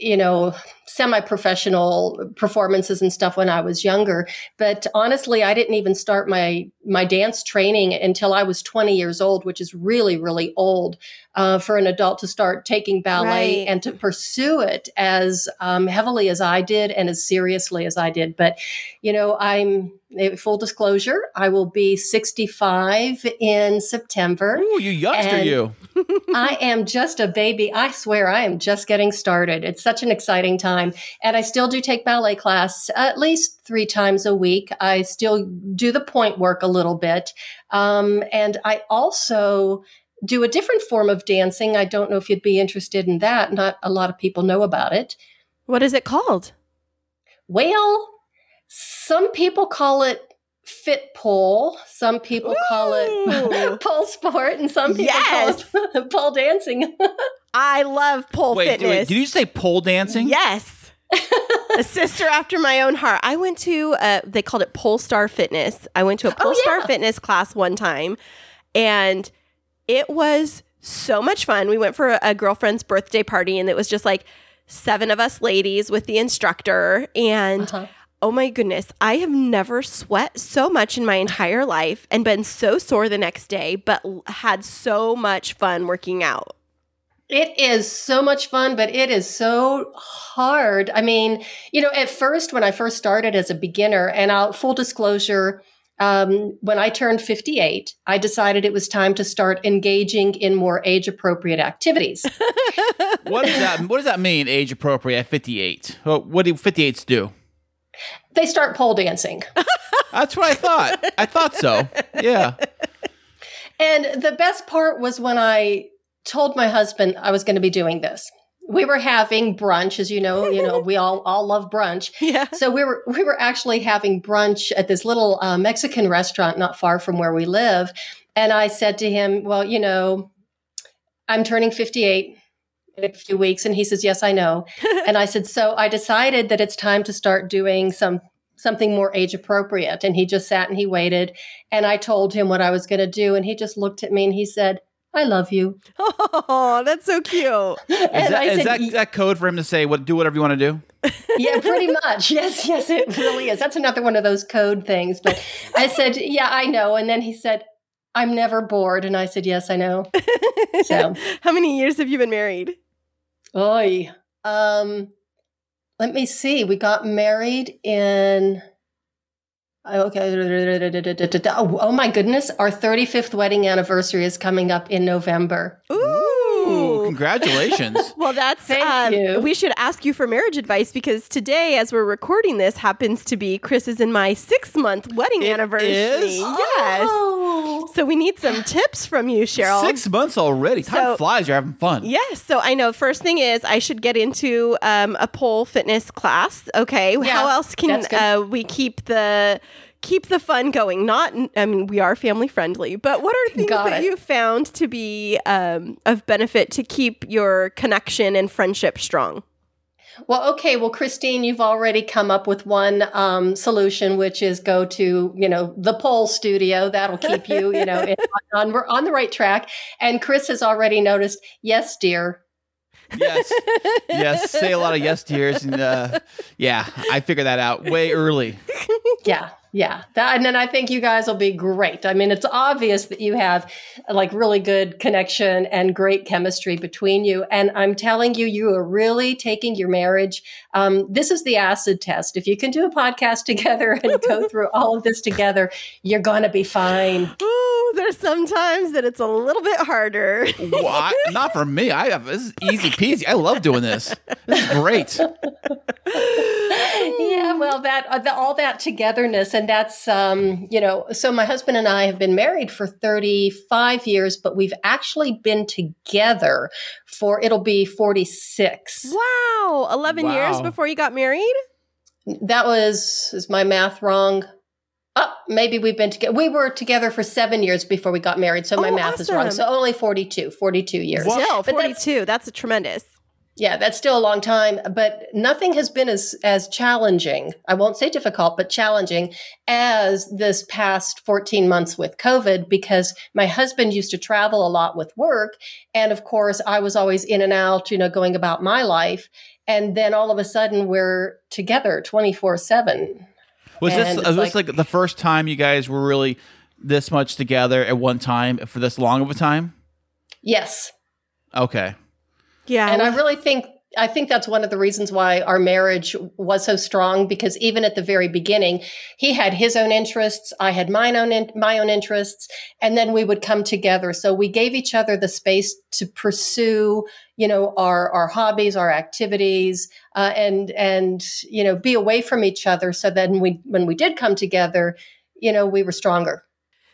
Speaker 1: you know, semi professional performances and stuff when I was younger. But honestly, I didn't even start my, my dance training until I was 20 years old, which is really, really old uh, for an adult to start taking ballet right. and to pursue it as um, heavily as I did and as seriously as I did. But, you know, I'm eh, full disclosure, I will be 65 in September.
Speaker 3: Ooh, you youngster, you.
Speaker 1: I am just a baby. I swear I am just getting started. It's such an exciting time. And I still do take ballet class at least three times a week. I still do the pointe work a little bit. Um, and I also do a different form of dancing. I don't know if you'd be interested in that. Not a lot of people know about it.
Speaker 4: What is it called?
Speaker 1: Well, some people call it fit pole. Some people Ooh. call it pole sport, and some people yes. call it pole dancing.
Speaker 4: I love pole wait, fitness. Wait,
Speaker 3: did you say pole dancing?
Speaker 4: Yes. a sister after my own heart. I went to uh, they called it Pole Star Fitness. I went to a Pole oh, Star yeah. Fitness class one time, and it was so much fun. We went for a, a girlfriend's birthday party, and it was just like seven of us ladies with the instructor, and. Uh-huh oh my goodness, I have never sweat so much in my entire life and been so sore the next day, but had so much fun working out.
Speaker 1: It is so much fun, but it is so hard. I mean, you know, at first, when I first started as a beginner, and I'll full disclosure, um, when I turned 58, I decided it was time to start engaging in more age appropriate activities.
Speaker 3: what does that What does that mean? Age appropriate at 58? what do 58s do?
Speaker 1: They start pole dancing.
Speaker 3: That's what I thought. I thought so. Yeah.
Speaker 1: And the best part was when I told my husband I was going to be doing this. We were having brunch, as you know. You know, we all all love brunch. Yeah. So we were we were actually having brunch at this little uh, Mexican restaurant not far from where we live. And I said to him, "Well, you know, I'm turning 58 in a few weeks. And he says, Yes, I know. and I said, So I decided that it's time to start doing some something more age appropriate. And he just sat and he waited. And I told him what I was going to do. And he just looked at me and he said, I love you.
Speaker 4: Oh, that's so cute.
Speaker 3: is, that, is that, that code for him to say, "What do whatever you want to do"?
Speaker 1: yeah, pretty much. Yes, yes, it really is. That's another one of those code things. But I said, "Yeah, I know." And then he said, "I'm never bored." And I said, "Yes, I know."
Speaker 4: So, how many years have you been married?
Speaker 1: Oi. Um, let me see. We got married in. Oh, okay. Oh, oh my goodness. Our 35th wedding anniversary is coming up in November.
Speaker 4: Ooh.
Speaker 3: Ooh, congratulations.
Speaker 4: well, that's Thank um, you. we should ask you for marriage advice because today, as we're recording this, happens to be Kris's and my six month wedding it anniversary.
Speaker 3: Is?
Speaker 4: Yes. Oh. So we need some tips from you, Cheryl.
Speaker 3: Six months already. Time so, flies. You're having fun.
Speaker 4: Yes. So I know. First thing is, I should get into um, a pole fitness class. Okay. Yeah, How else can uh, we keep the keep the fun going. Not, I mean, we are family friendly, but what are things Got that it. you found to be um, of benefit to keep your connection and friendship strong?
Speaker 1: Well, okay. Well, Kristine, you've already come up with one um, solution, which is go to you know the pole studio. That'll keep you you know in, on on the right track. And Kris has already noticed. Yes, dear.
Speaker 3: Yes, yes. Say a lot of yes tears, and uh, yeah, I figured that out way early.
Speaker 1: Yeah, yeah. That, and then I think you guys will be great. I mean, it's obvious that you have like really good connection and great chemistry between you. And I'm telling you, you are really taking your marriage. Um, this is the acid test. If you can do a podcast together and go through all of this together, you're going to be fine.
Speaker 4: Ooh, there's sometimes that it's a little bit harder.
Speaker 3: Why? Not for me. I have this is easy peasy. I love doing this. This is great.
Speaker 1: yeah, well, that uh, the, all that togetherness, and that's um, you know. So my husband and I have been married for 35 years, but we've actually been together for it'll be 46.
Speaker 4: Wow, 11
Speaker 3: Wow.
Speaker 4: years before you got married?
Speaker 1: That was is my math wrong? Oh, maybe we've been together. We were together for seven years before we got married, so my
Speaker 4: Oh,
Speaker 1: math is wrong. So only 42, 42 years.
Speaker 3: What?
Speaker 4: Still,
Speaker 1: But that's-
Speaker 4: 42. That's, a tremendous.
Speaker 1: Yeah, that's still a long time, but nothing has been as as challenging. I won't say difficult, but challenging as this past 14 months with COVID because my husband used to travel a lot with work and of course I was always in and out, you know, going about my life and then all of a sudden we're together 24/7.
Speaker 3: Was this
Speaker 1: uh,
Speaker 3: was
Speaker 1: it's
Speaker 3: this like, the first time you guys were really this much together at one time for this long of a time?
Speaker 1: Yes.
Speaker 3: Okay.
Speaker 4: Yeah.
Speaker 1: And I really think I think that's one of the reasons why our marriage was so strong because even at the very beginning, he had his own interests, I had mine own in, my own interests, and then we would come together. So we gave each other the space to pursue, you know, our our hobbies, our activities, uh, and and you know, be away from each other. So then we when we did come together, you know, we were stronger.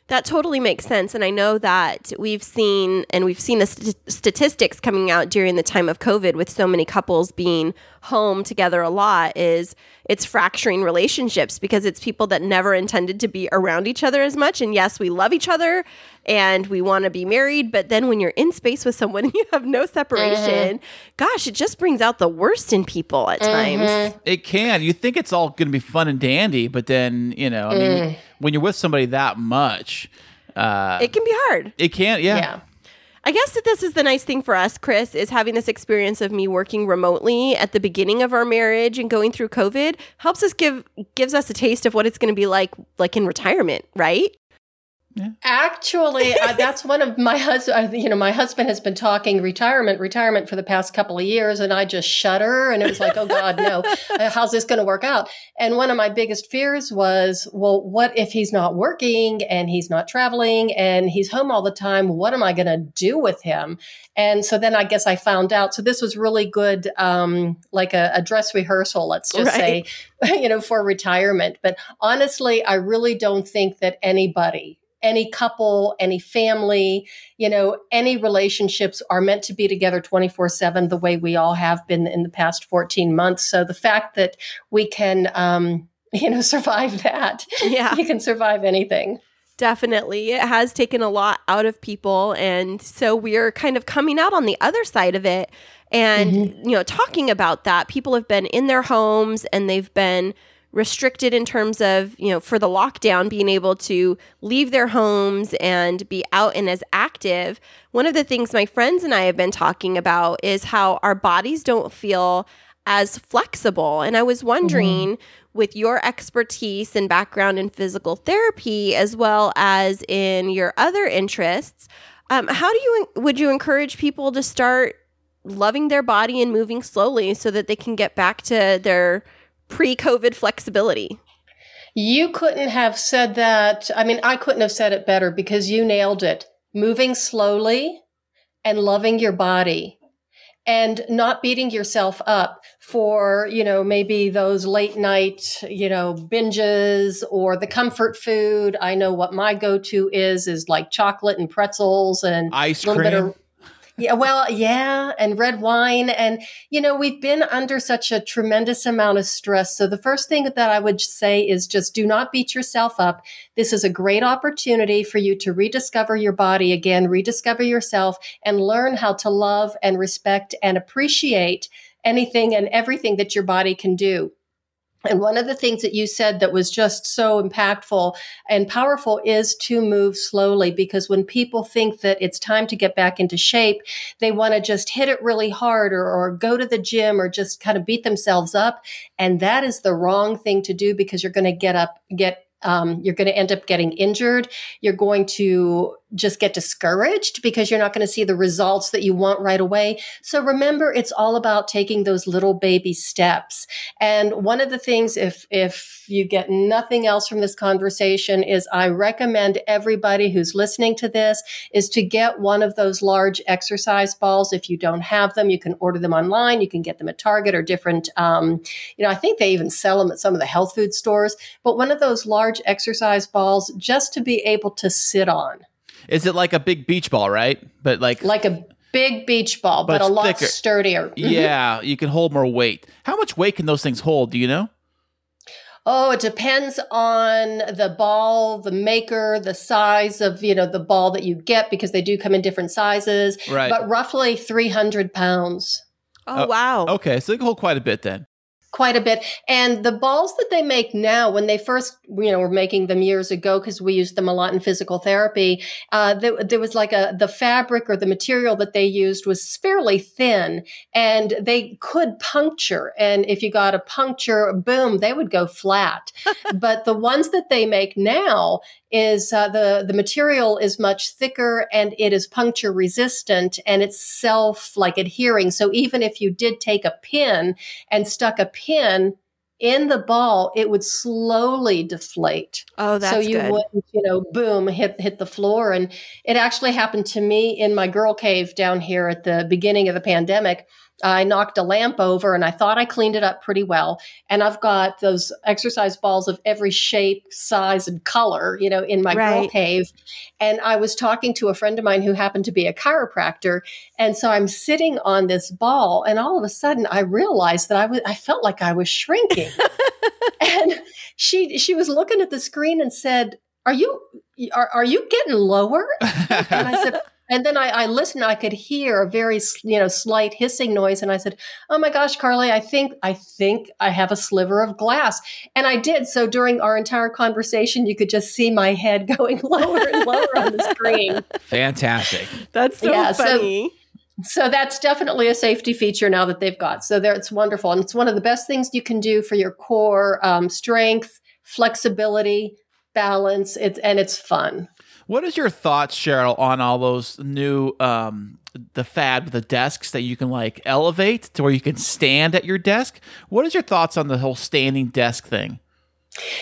Speaker 4: That totally makes sense. And I know that we've seen, and we've seen the st- statistics coming out during the time of COVID with so many couples being home together a lot, is it's fracturing relationships because it's people that never intended to be around each other as much. And yes, we love each other and we want to be married. But then when you're in space with someone and you have no separation, mm-hmm. gosh, it just brings out the worst in people at mm-hmm. times.
Speaker 3: It can. You think it's all going to be fun and dandy, but then you know, I mean, mm. when you're with somebody that much, uh,
Speaker 4: It can be hard.
Speaker 3: it can't. Yeah.
Speaker 1: yeah.
Speaker 4: I guess that this is the nice thing for us, Kris, is having this experience of me working remotely at the beginning of our marriage and going through COVID helps us give gives us a taste of what it's going to be like like in retirement, right?
Speaker 1: Actually, uh, that's one of my husband. You know, my husband has been talking retirement, retirement for the past couple of years, and I just shudder. And it was like, oh God, no! Uh, How's this going to work out? And one of my biggest fears was, well, what if he's not working and he's not traveling and he's home all the time? What am I going to do with him? And so then I guess I found out. So this was really good, um, like a, a dress rehearsal. Let's just say, you know, for retirement. But honestly, I really don't think that anybody any couple, any family, you know, any relationships are meant to be together 24 7 the way we all have been in the past 14 months. So the fact that we can, um, you know, survive that,
Speaker 4: Yeah.
Speaker 1: you can survive anything.
Speaker 4: Definitely. It has taken a lot out of people. And so we're kind of coming out on the other side of it and, you know, talking about that. People have been in their homes and they've been restricted in terms of, you know, for the lockdown, being able to leave their homes and be out and as active. One of the things my friends and I have been talking about is how our bodies don't feel as flexible. And I was wondering, with your expertise and background in physical therapy, as well as in your other interests, um, how do you would you encourage people to start loving their body and moving slowly so that they can get back to their pre-COVID flexibility?
Speaker 1: You couldn't have said that. I mean, I couldn't have said it better because you nailed it. Moving slowly and loving your body and not beating yourself up for, you know, maybe those late night, you know, binges or the comfort food. I know what my go to is, is like chocolate and pretzels and
Speaker 3: Ice
Speaker 1: a little bit
Speaker 3: cream.
Speaker 1: of yeah, well, yeah, and red wine. And, you know, we've been under such a tremendous amount of stress. So the first thing that I would say is just do not beat yourself up. This is a great opportunity for you to rediscover your body again, rediscover yourself, and learn how to love and respect and appreciate anything and everything that your body can do. And one of the things that you said that was just so impactful and powerful is to move slowly because when people think that it's time to get back into shape, they want to just hit it really hard or, or, go to the gym or just kind of beat themselves up. And that is the wrong thing to do because you're going to get up, get um, you're going to end up getting injured. You're going to just get discouraged because you're not going to see the results that you want right away. So remember, it's all about taking those little baby steps. And one of the things, if, if you get nothing else from this conversation is I recommend everybody who's listening to this is to get one of those large exercise balls. If you don't have them, you can order them online. You can get them at Target or different, um, you know, I think they even sell them at some of the health food stores, but one of those large exercise balls just to be able to sit on.
Speaker 3: Is it like a big beach ball, right? But like
Speaker 1: like a big beach ball, but, but a lot thicker. sturdier. Mm-hmm.
Speaker 3: yeah, you can hold more weight. How much weight can those things hold? Do you know?
Speaker 1: Oh, it depends on the ball, the maker, the size of you know the ball that you get because they do come in different sizes.
Speaker 3: Right.
Speaker 1: But roughly three hundred pounds.
Speaker 4: Oh, oh wow.
Speaker 3: Okay, so they can hold quite a bit then
Speaker 1: quite a bit. And the balls that they make now, when they first, you know, were making them years ago, because we used them a lot in physical therapy, uh, there, there, was like a, the fabric or the material that they used was fairly thin and they could puncture. And if you got a puncture, boom, they would go flat. but the ones that they make now is uh, the, the material is much thicker and it is puncture resistant and it's self like adhering. So even if you did take a pin and stuck a pin in the ball, it would slowly deflate.
Speaker 4: Oh, that's
Speaker 1: so you
Speaker 4: good.
Speaker 1: wouldn't, you know, boom, hit hit the floor. And it actually happened to me in my girl cave down here at the beginning of the pandemic. I knocked a lamp over and I thought I cleaned it up pretty well. And I've got those exercise balls of every shape, size, and color, you know, in my right. girl cave. And I was talking to a friend of mine who happened to be a chiropractor. And so I'm sitting on this ball, and all of a sudden I realized that I was I felt like I was shrinking. and she she was looking at the screen and said, Are you are, are you getting lower? and I said, and then I, I listened. I could hear a very, you know, slight hissing noise, and I said, "Oh my gosh, Carly, I think, I think I have a sliver of glass." And I did. So during our entire conversation, you could just see my head going lower and lower on the screen.
Speaker 3: Fantastic.
Speaker 4: That's so yeah, funny.
Speaker 1: So, so that's definitely a safety feature now that they've got. So there, it's wonderful, and it's one of the best things you can do for your core um, strength, flexibility, balance. It's and it's fun.
Speaker 3: What is your thoughts, Cheryl, on all those new um, the fad with the desks that you can like elevate to where you can stand at your desk? What is your thoughts on the whole standing desk thing?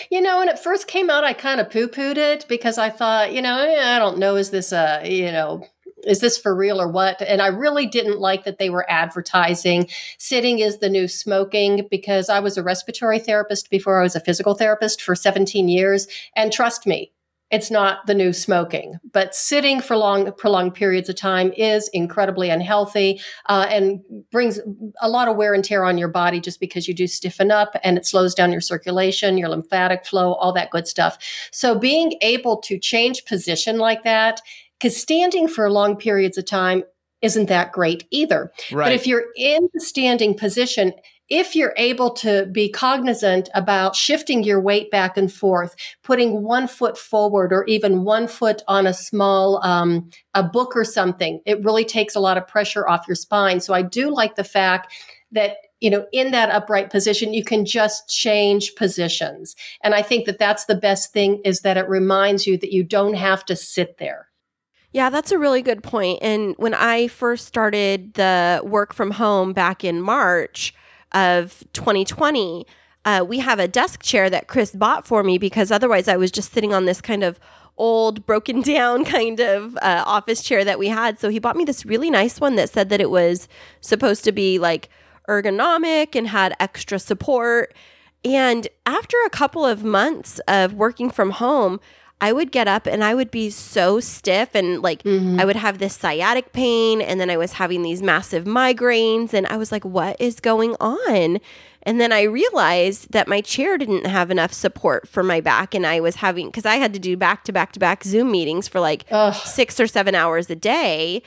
Speaker 1: You know, when it first came out, I kind of poo pooed it because I thought, you know, eh, I don't know, is this a, you know, is this for real or what? And I really didn't like that they were advertising sitting is the new smoking because I was a respiratory therapist before I was a physical therapist for 17 years. And trust me, it's not the new smoking, but sitting for long, prolonged periods of time is incredibly unhealthy uh, and brings a lot of wear and tear on your body just because you do stiffen up and it slows down your circulation, your lymphatic flow, all that good stuff. So being able to change position like that, because standing for long periods of time isn't that great either.
Speaker 3: Right.
Speaker 1: But if you're in the standing position, if you're able to be cognizant about shifting your weight back and forth, putting one foot forward or even one foot on a small um, a book or something, it really takes a lot of pressure off your spine. So I do like the fact that you know in that upright position you can just change positions and i think that that's the best thing is that it reminds you that you don't have to sit there
Speaker 4: yeah, that's a really good point. And when I first started the work from home back in March, of 2020, uh, we have a desk chair that Kris bought for me because otherwise I was just sitting on this kind of old, broken down kind of uh, office chair that we had. So he bought me this really nice one that said that it was supposed to be like ergonomic and had extra support. And after a couple of months of working from home, I would get up and I would be so stiff and like mm-hmm. I would have this sciatic pain and then I was having these massive migraines and I was like what is going on? And then I realized that my chair didn't have enough support for my back and I was having cuz I had to do back to back to back Zoom meetings for like Ugh. 6 or 7 hours a day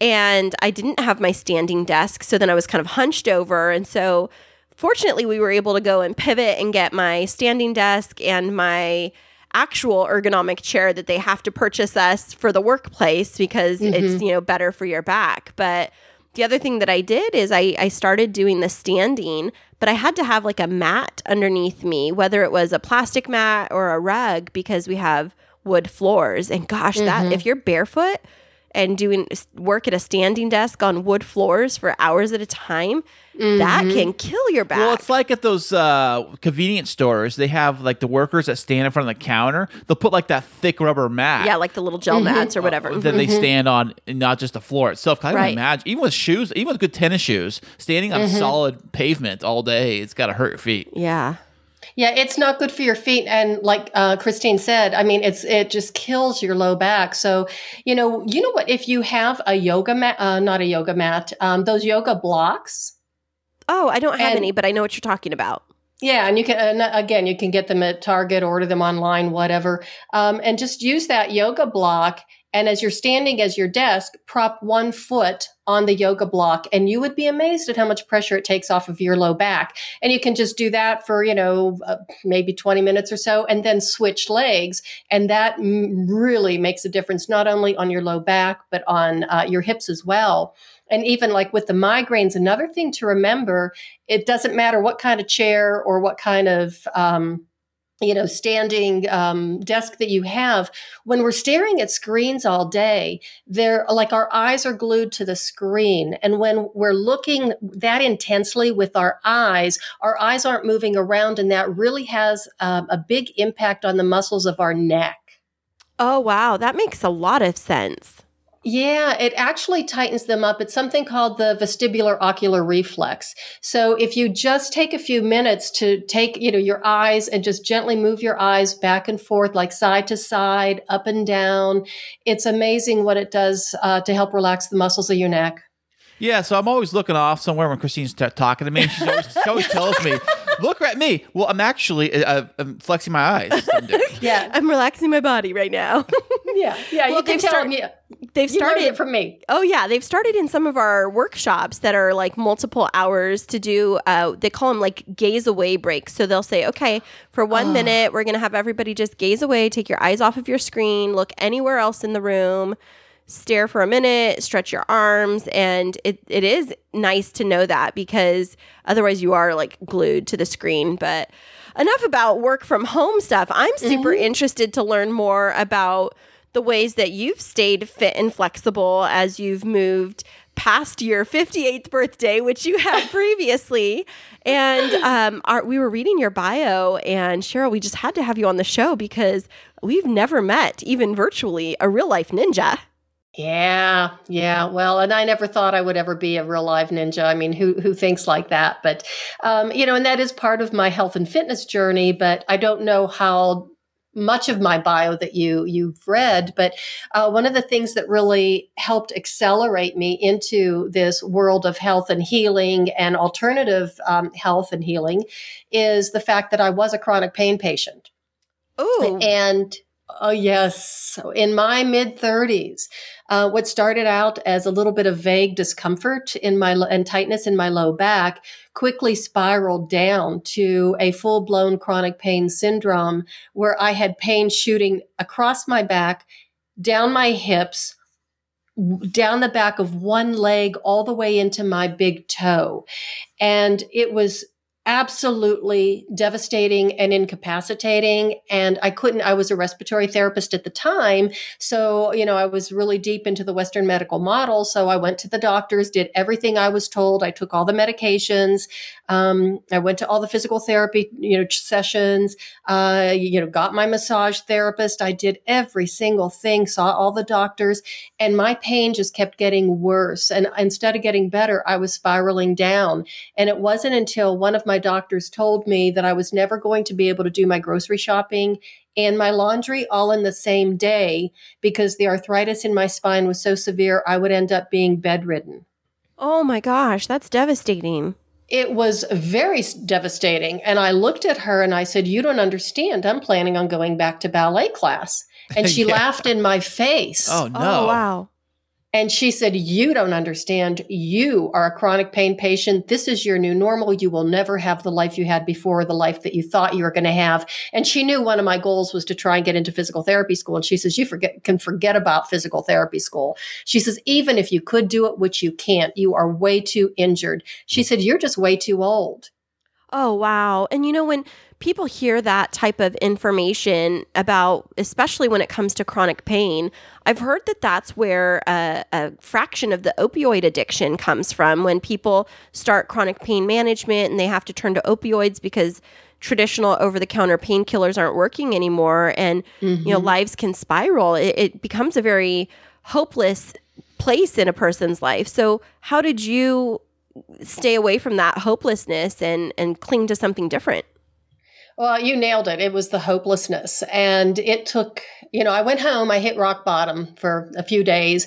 Speaker 4: and I didn't have my standing desk. So then I was kind of hunched over. And so fortunately, we were able to go and pivot and get my standing desk and my actual ergonomic chair that they have to purchase us for the workplace because
Speaker 1: Mm-hmm.
Speaker 4: it's, you know, better for your back. But the other thing that I did is I, I started doing the standing, but I had to have like a mat underneath me, whether it was a plastic mat or a rug, because we have wood floors. And gosh,
Speaker 1: Mm-hmm.
Speaker 4: that if you're barefoot and doing work at a standing desk on wood floors for hours at a time, that
Speaker 1: Mm-hmm.
Speaker 4: can kill your back.
Speaker 3: Well, it's like at those uh, convenience stores. They have like the workers that stand in front of the counter. They'll put like that thick rubber mat.
Speaker 4: yeah, like the little
Speaker 1: Mm-hmm.
Speaker 4: gel mats or whatever.
Speaker 3: that they stand on, not just the floor itself. 'Cause I can
Speaker 4: Right.
Speaker 3: imagine, even with shoes, even with good tennis shoes, standing on solid pavement all day, it's got to hurt your feet.
Speaker 4: yeah.
Speaker 1: Yeah, it's not good for your feet, and like uh, Kristine said, I mean, it's it just kills your low back. So, you know, you know what? If you have a yoga mat, uh, not a yoga mat, um, those yoga blocks.
Speaker 4: Oh, I don't have
Speaker 1: And-
Speaker 4: any, but I know what you're talking about.
Speaker 1: Yeah, and you can and again, you can get them at Target, order them online, whatever, um, and just use that yoga block. And as you're standing as your desk, prop one foot on the yoga block, and you would be amazed at how much pressure it takes off of your low back. And you can just do that for you know uh, maybe 20 minutes or so, and then switch legs, and that m- really makes a difference not only on your low back but on uh, your hips as well. And even like with the migraines, another thing to remember it doesn't matter what kind of chair or what kind of um, you know standing um, desk that you have when we're staring at screens all day they're like our eyes are glued to the screen and when we're looking that intensely with our eyes our eyes aren't moving around and that really has um, a big impact on the muscles of our neck
Speaker 4: Oh, wow. That makes a lot of sense.
Speaker 1: Yeah, it actually tightens them up. It's something called the vestibular ocular reflex. So if you just take a few minutes to take, you know, your eyes and just gently move your eyes back and forth, like side to side, up and down, it's amazing what it does uh, to help relax the muscles of your neck.
Speaker 3: Yeah, so I'm always looking off somewhere when Kristine's t- talking to me. Always, she always tells me, "Look at me." Well, I'm actually uh, I'm flexing my eyes.
Speaker 1: Yeah,
Speaker 4: I'm relaxing my body right now.
Speaker 1: yeah, yeah.
Speaker 4: Well,
Speaker 1: you can
Speaker 4: they've
Speaker 1: tell
Speaker 4: start-
Speaker 1: them. Yeah,
Speaker 4: They've
Speaker 1: you
Speaker 4: started
Speaker 1: it from me.
Speaker 4: Oh yeah, they've started in some of our workshops that are like multiple hours to do. Uh, they call them like gaze away breaks. So they'll say, okay, for one minute, we're gonna have everybody just gaze away, take your eyes off of your screen, look anywhere else in the room, stare for a minute, stretch your arms, and it it is nice to know that because otherwise you are like glued to the screen. But enough about work from home stuff. I'm super interested to learn more about the ways that you've stayed fit and flexible as you've moved past your 58th birthday, which you had previously. And um, our, we were reading your bio, and Cheryl, we just had to have you on the show because we've never met, even virtually, a real life ninja.
Speaker 1: Yeah, yeah. Well, and I never thought I would ever be a real live ninja. I mean, who who thinks like that? But um, you know, and that is part of my health and fitness journey. But I don't know how much of my bio that you you've read. But uh, one of the things that really helped accelerate me into this world of health and healing and alternative um, health and healing is the fact that I was a chronic pain patient.
Speaker 4: Oh,
Speaker 1: And oh, yes. In my mid 30s, uh, what started out as a little bit of vague discomfort in my and tightness in my low back quickly spiraled down to a full blown chronic pain syndrome where I had pain shooting across my back, down my hips, down the back of one leg, all the way into my big toe. And it was absolutely devastating and incapacitating. And I couldn't, I was a respiratory therapist at the time. So, you know, I was really deep into the Western medical model. So I went to the doctors, did everything I was told. I took all the medications. Um, I went to all the physical therapy, you know, sessions, uh, you know, got my massage therapist. I did every single thing, saw all the doctors, and my pain just kept getting worse. And instead of getting better, I was spiraling down. And it wasn't until one of my doctors told me that I was never going to be able to do my grocery shopping and my laundry all in the same day because the arthritis in my spine was so severe, I would end up being bedridden.
Speaker 4: oh my gosh, that's devastating.
Speaker 1: It was very devastating. And I looked at her and I said, You don't understand. I'm planning on going back to ballet class. And she
Speaker 3: Yeah.
Speaker 1: laughed in my face.
Speaker 3: oh no!
Speaker 4: Oh wow.
Speaker 1: And she said, You don't understand. You are a chronic pain patient. This is your new normal. You will never have the life you had before, the life that you thought you were going to have. And she knew one of my goals was to try and get into physical therapy school. And she says, You forget, can forget about physical therapy school. She says, Even if you could do it, which you can't, you are way too injured. She said, You're just way too old.
Speaker 4: Oh, wow. And you know, when people hear that type of information about, especially when it comes to chronic pain, I've heard that that's where a, a, fraction of the opioid addiction comes from when people start chronic pain management and they have to turn to opioids because traditional over the counter painkillers aren't working anymore and mm-hmm. you know mm-hmm. lives can spiral it, it becomes a very hopeless place in a person's life so how did you stay away from that hopelessness and and cling to something different
Speaker 1: well, you nailed it. It was the hopelessness. And it took, you know, I went home, I hit rock bottom for a few days.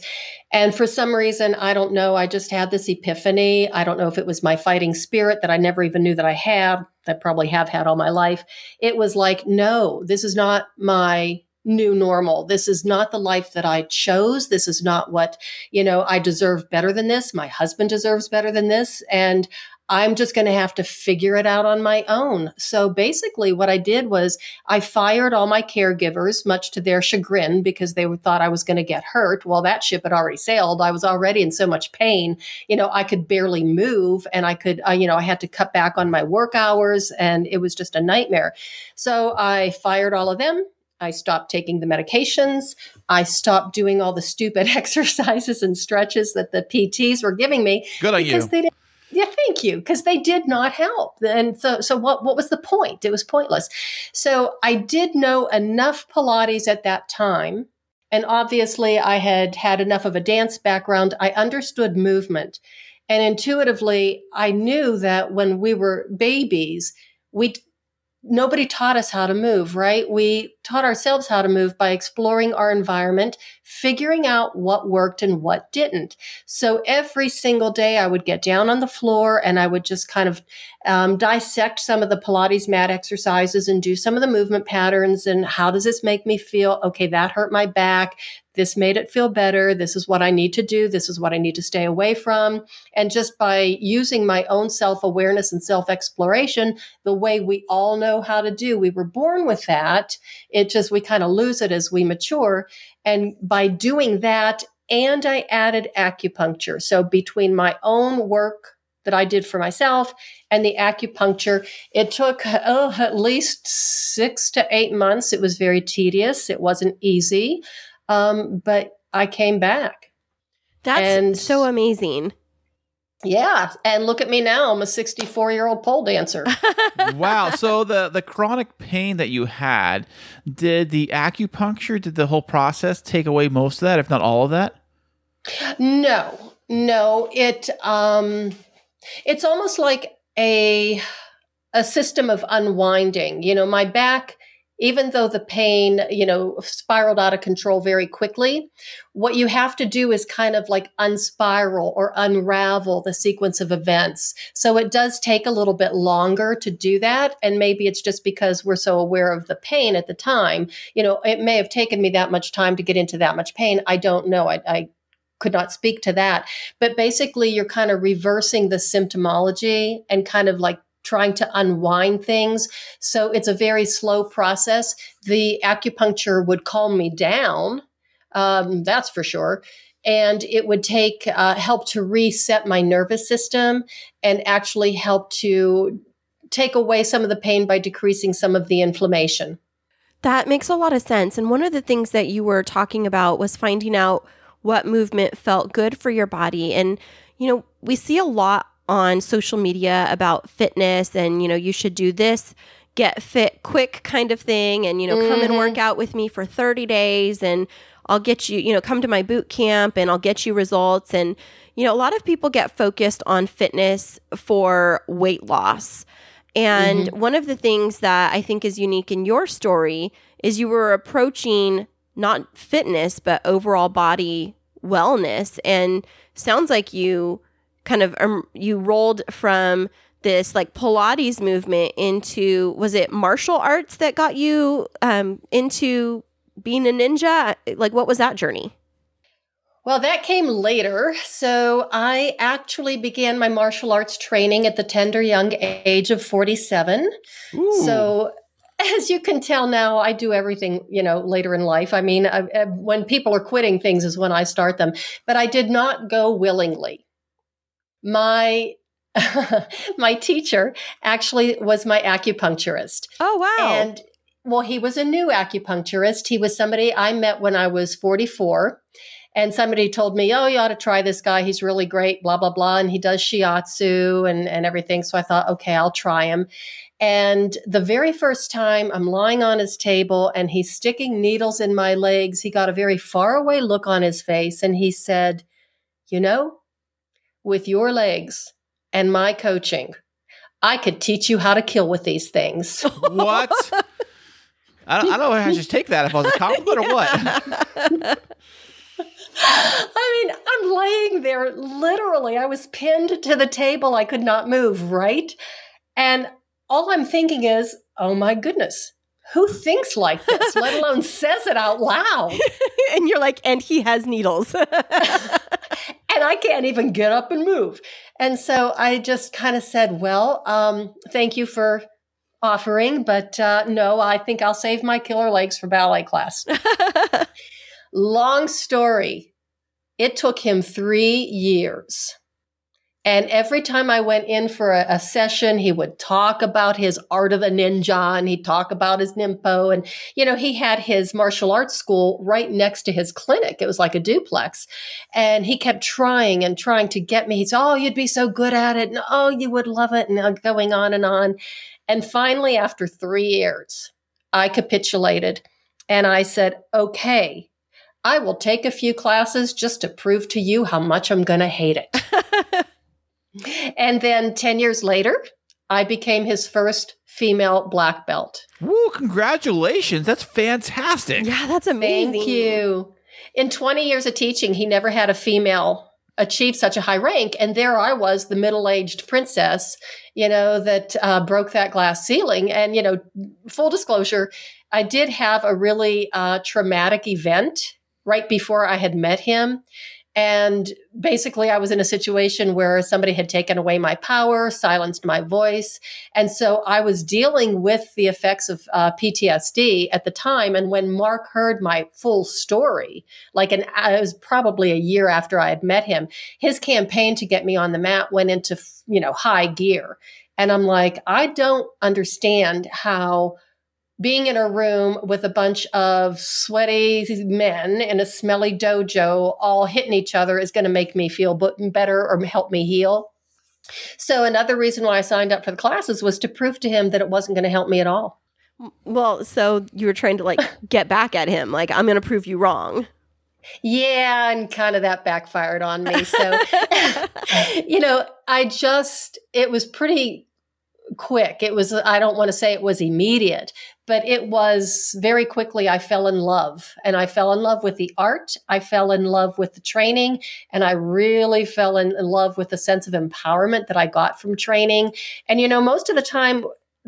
Speaker 1: And for some reason, I don't know, I just had this epiphany. I don't know if it was my fighting spirit that I never even knew that I had, that probably have had all my life. It was like, no, this is not my new normal. This is not the life that I chose. This is not what, you know, I deserve better than this. My husband deserves better than this. And I'm just going to have to figure it out on my own. So basically, what I did was I fired all my caregivers, much to their chagrin, because they thought I was going to get hurt. Well, that ship had already sailed. I was already in so much pain. You know, I could barely move and I could, uh, you know, I had to cut back on my work hours and it was just a nightmare. So I fired all of them. I stopped taking the medications. I stopped doing all the stupid exercises and stretches that the PTs were giving me.
Speaker 3: Good on
Speaker 1: because
Speaker 3: you.
Speaker 1: They didn't yeah, thank you, because they did not help. And so, so what? What was the point? It was pointless. So I did know enough Pilates at that time, and obviously I had had enough of a dance background. I understood movement, and intuitively I knew that when we were babies, we nobody taught us how to move, right? We taught ourselves how to move by exploring our environment, figuring out what worked and what didn't. So every single day I would get down on the floor and I would just kind of um, dissect some of the Pilates mat exercises and do some of the movement patterns and how does this make me feel? Okay, that hurt my back this made it feel better. This is what I need to do. This is what I need to stay away from. And just by using my own self awareness and self exploration, the way we all know how to do, we were born with that. It just, we kind of lose it as we mature. And by doing that, and I added acupuncture. So between my own work that I did for myself and the acupuncture. It took oh, at least six to eight months. It was very tedious. It wasn't easy. Um, but I came back.
Speaker 4: That's and, so amazing.
Speaker 1: Yeah, and look at me now. I'm a 64 year old pole dancer.
Speaker 3: wow. So the the chronic pain that you had, did the acupuncture, did the whole process take away most of that, if not all of that?
Speaker 1: No, no. It um, it's almost like a a system of unwinding. You know, my back even though the pain, you know, spiraled out of control very quickly, what you have to do is kind of like unspiral or unravel the sequence of events. So it does take a little bit longer to do that. And maybe it's just because we're so aware of the pain at the time. You know, it may have taken me that much time to get into that much pain. I don't know. I, I could not speak to that. But basically, you're kind of reversing the symptomology and kind of like trying to unwind things. So it's a very slow process. The acupuncture would calm me down, um, that's for sure. And it would take uh, help to reset my nervous system and actually help to take away some of the pain by decreasing some of the inflammation.
Speaker 4: That makes a lot of sense. And one of the things that you were talking about was finding out what movement felt good for your body. And, you know, we see a lot on social media about fitness and, you know, you should do this get fit quick kind of thing and, you know, mm-hmm. come and work mm-hmm. out with me for 30 days and I'll get you, you know, come to my boot camp and I'll get you results. And, you know, a lot of people get focused on fitness for weight loss. And mm-hmm. one of the things that I think is unique in your story is you were approaching not fitness, but overall body wellness. And sounds like you kind of um, you rolled from this like Pilates movement into was it martial arts that got you um, into being a ninja? Like, what was that journey?
Speaker 1: Well, that came later. So I actually began my martial arts training at the tender young age of 47.
Speaker 3: Ooh.
Speaker 1: So as you can tell now, I do everything, you know, later in life. I mean, I, I- when people are quitting things is when I start them, but I did not go willingly. My my teacher actually was my acupuncturist.
Speaker 4: Oh wow.
Speaker 1: And well, he was a new acupuncturist. He was somebody I met when I was 44. And somebody told me, Oh, you ought to try this guy. He's really great, blah, blah, blah. And he does shiatsu and, and everything. So I thought, okay, I'll try him. And the very first time I'm lying on his table and he's sticking needles in my legs, he got a very far away look on his face and he said, You know, with your legs and my coaching, I could teach you how to kill with these things.
Speaker 3: what? I don't, I don't know I should take that if I was a compliment or what.
Speaker 1: I mean, I'm laying there literally. I was pinned to the table. I could not move, right? And all I'm thinking is, oh my goodness, who thinks like this, let alone says it out loud?
Speaker 4: and you're like, and he has needles.
Speaker 1: and I can't even get up and move. And so I just kind of said, well, um, thank you for offering, but uh, no, I think I'll save my killer legs for ballet class. Long story. It took him three years. And every time I went in for a, a session, he would talk about his art of a ninja and he'd talk about his Ninpo. And, you know, he had his martial arts school right next to his clinic. It was like a duplex. And he kept trying and trying to get me. He Oh, you'd be so good at it. And oh, you would love it. And uh, going on and on. And finally, after three years, I capitulated and I said, Okay, I will take a few classes just to prove to you how much I'm going to hate it. and then 10 years later, I became his first female black belt.
Speaker 3: Woo, congratulations. That's fantastic.
Speaker 4: yeah, that's amazing.
Speaker 1: Thank you. In 20 years of teaching, he never had a female achieve such a high rank. And there I was, the middle aged princess, you know, that uh, broke that glass ceiling. And, you know, full disclosure, I did have a really uh, traumatic event right before I had met him. And basically, I was in a situation where somebody had taken away my power, silenced my voice. And so I was dealing with the effects of uh, PTSD at the time. And when Mark heard my full story, like an, it was probably a year after I had met him, his campaign to get me on the mat went into, you know, high gear. And I'm like, I don't understand how being in a room with a bunch of sweaty men in a smelly dojo all hitting each other is going to make me feel better or help me heal. So another reason why I signed up for the classes was to prove to him that it wasn't going to help me at all.
Speaker 4: Well, so you were trying to like get back at him, like I'm going to prove you wrong.
Speaker 1: Yeah, and kind of that backfired on me. So, you know, I just, it was pretty quick. It was, I don't want to say it was immediate, but it was very quickly I fell in love. And I fell in love with the art. I fell in love with the training. And I really fell in, love with the sense of empowerment that I got from training. And, you know, most of the time,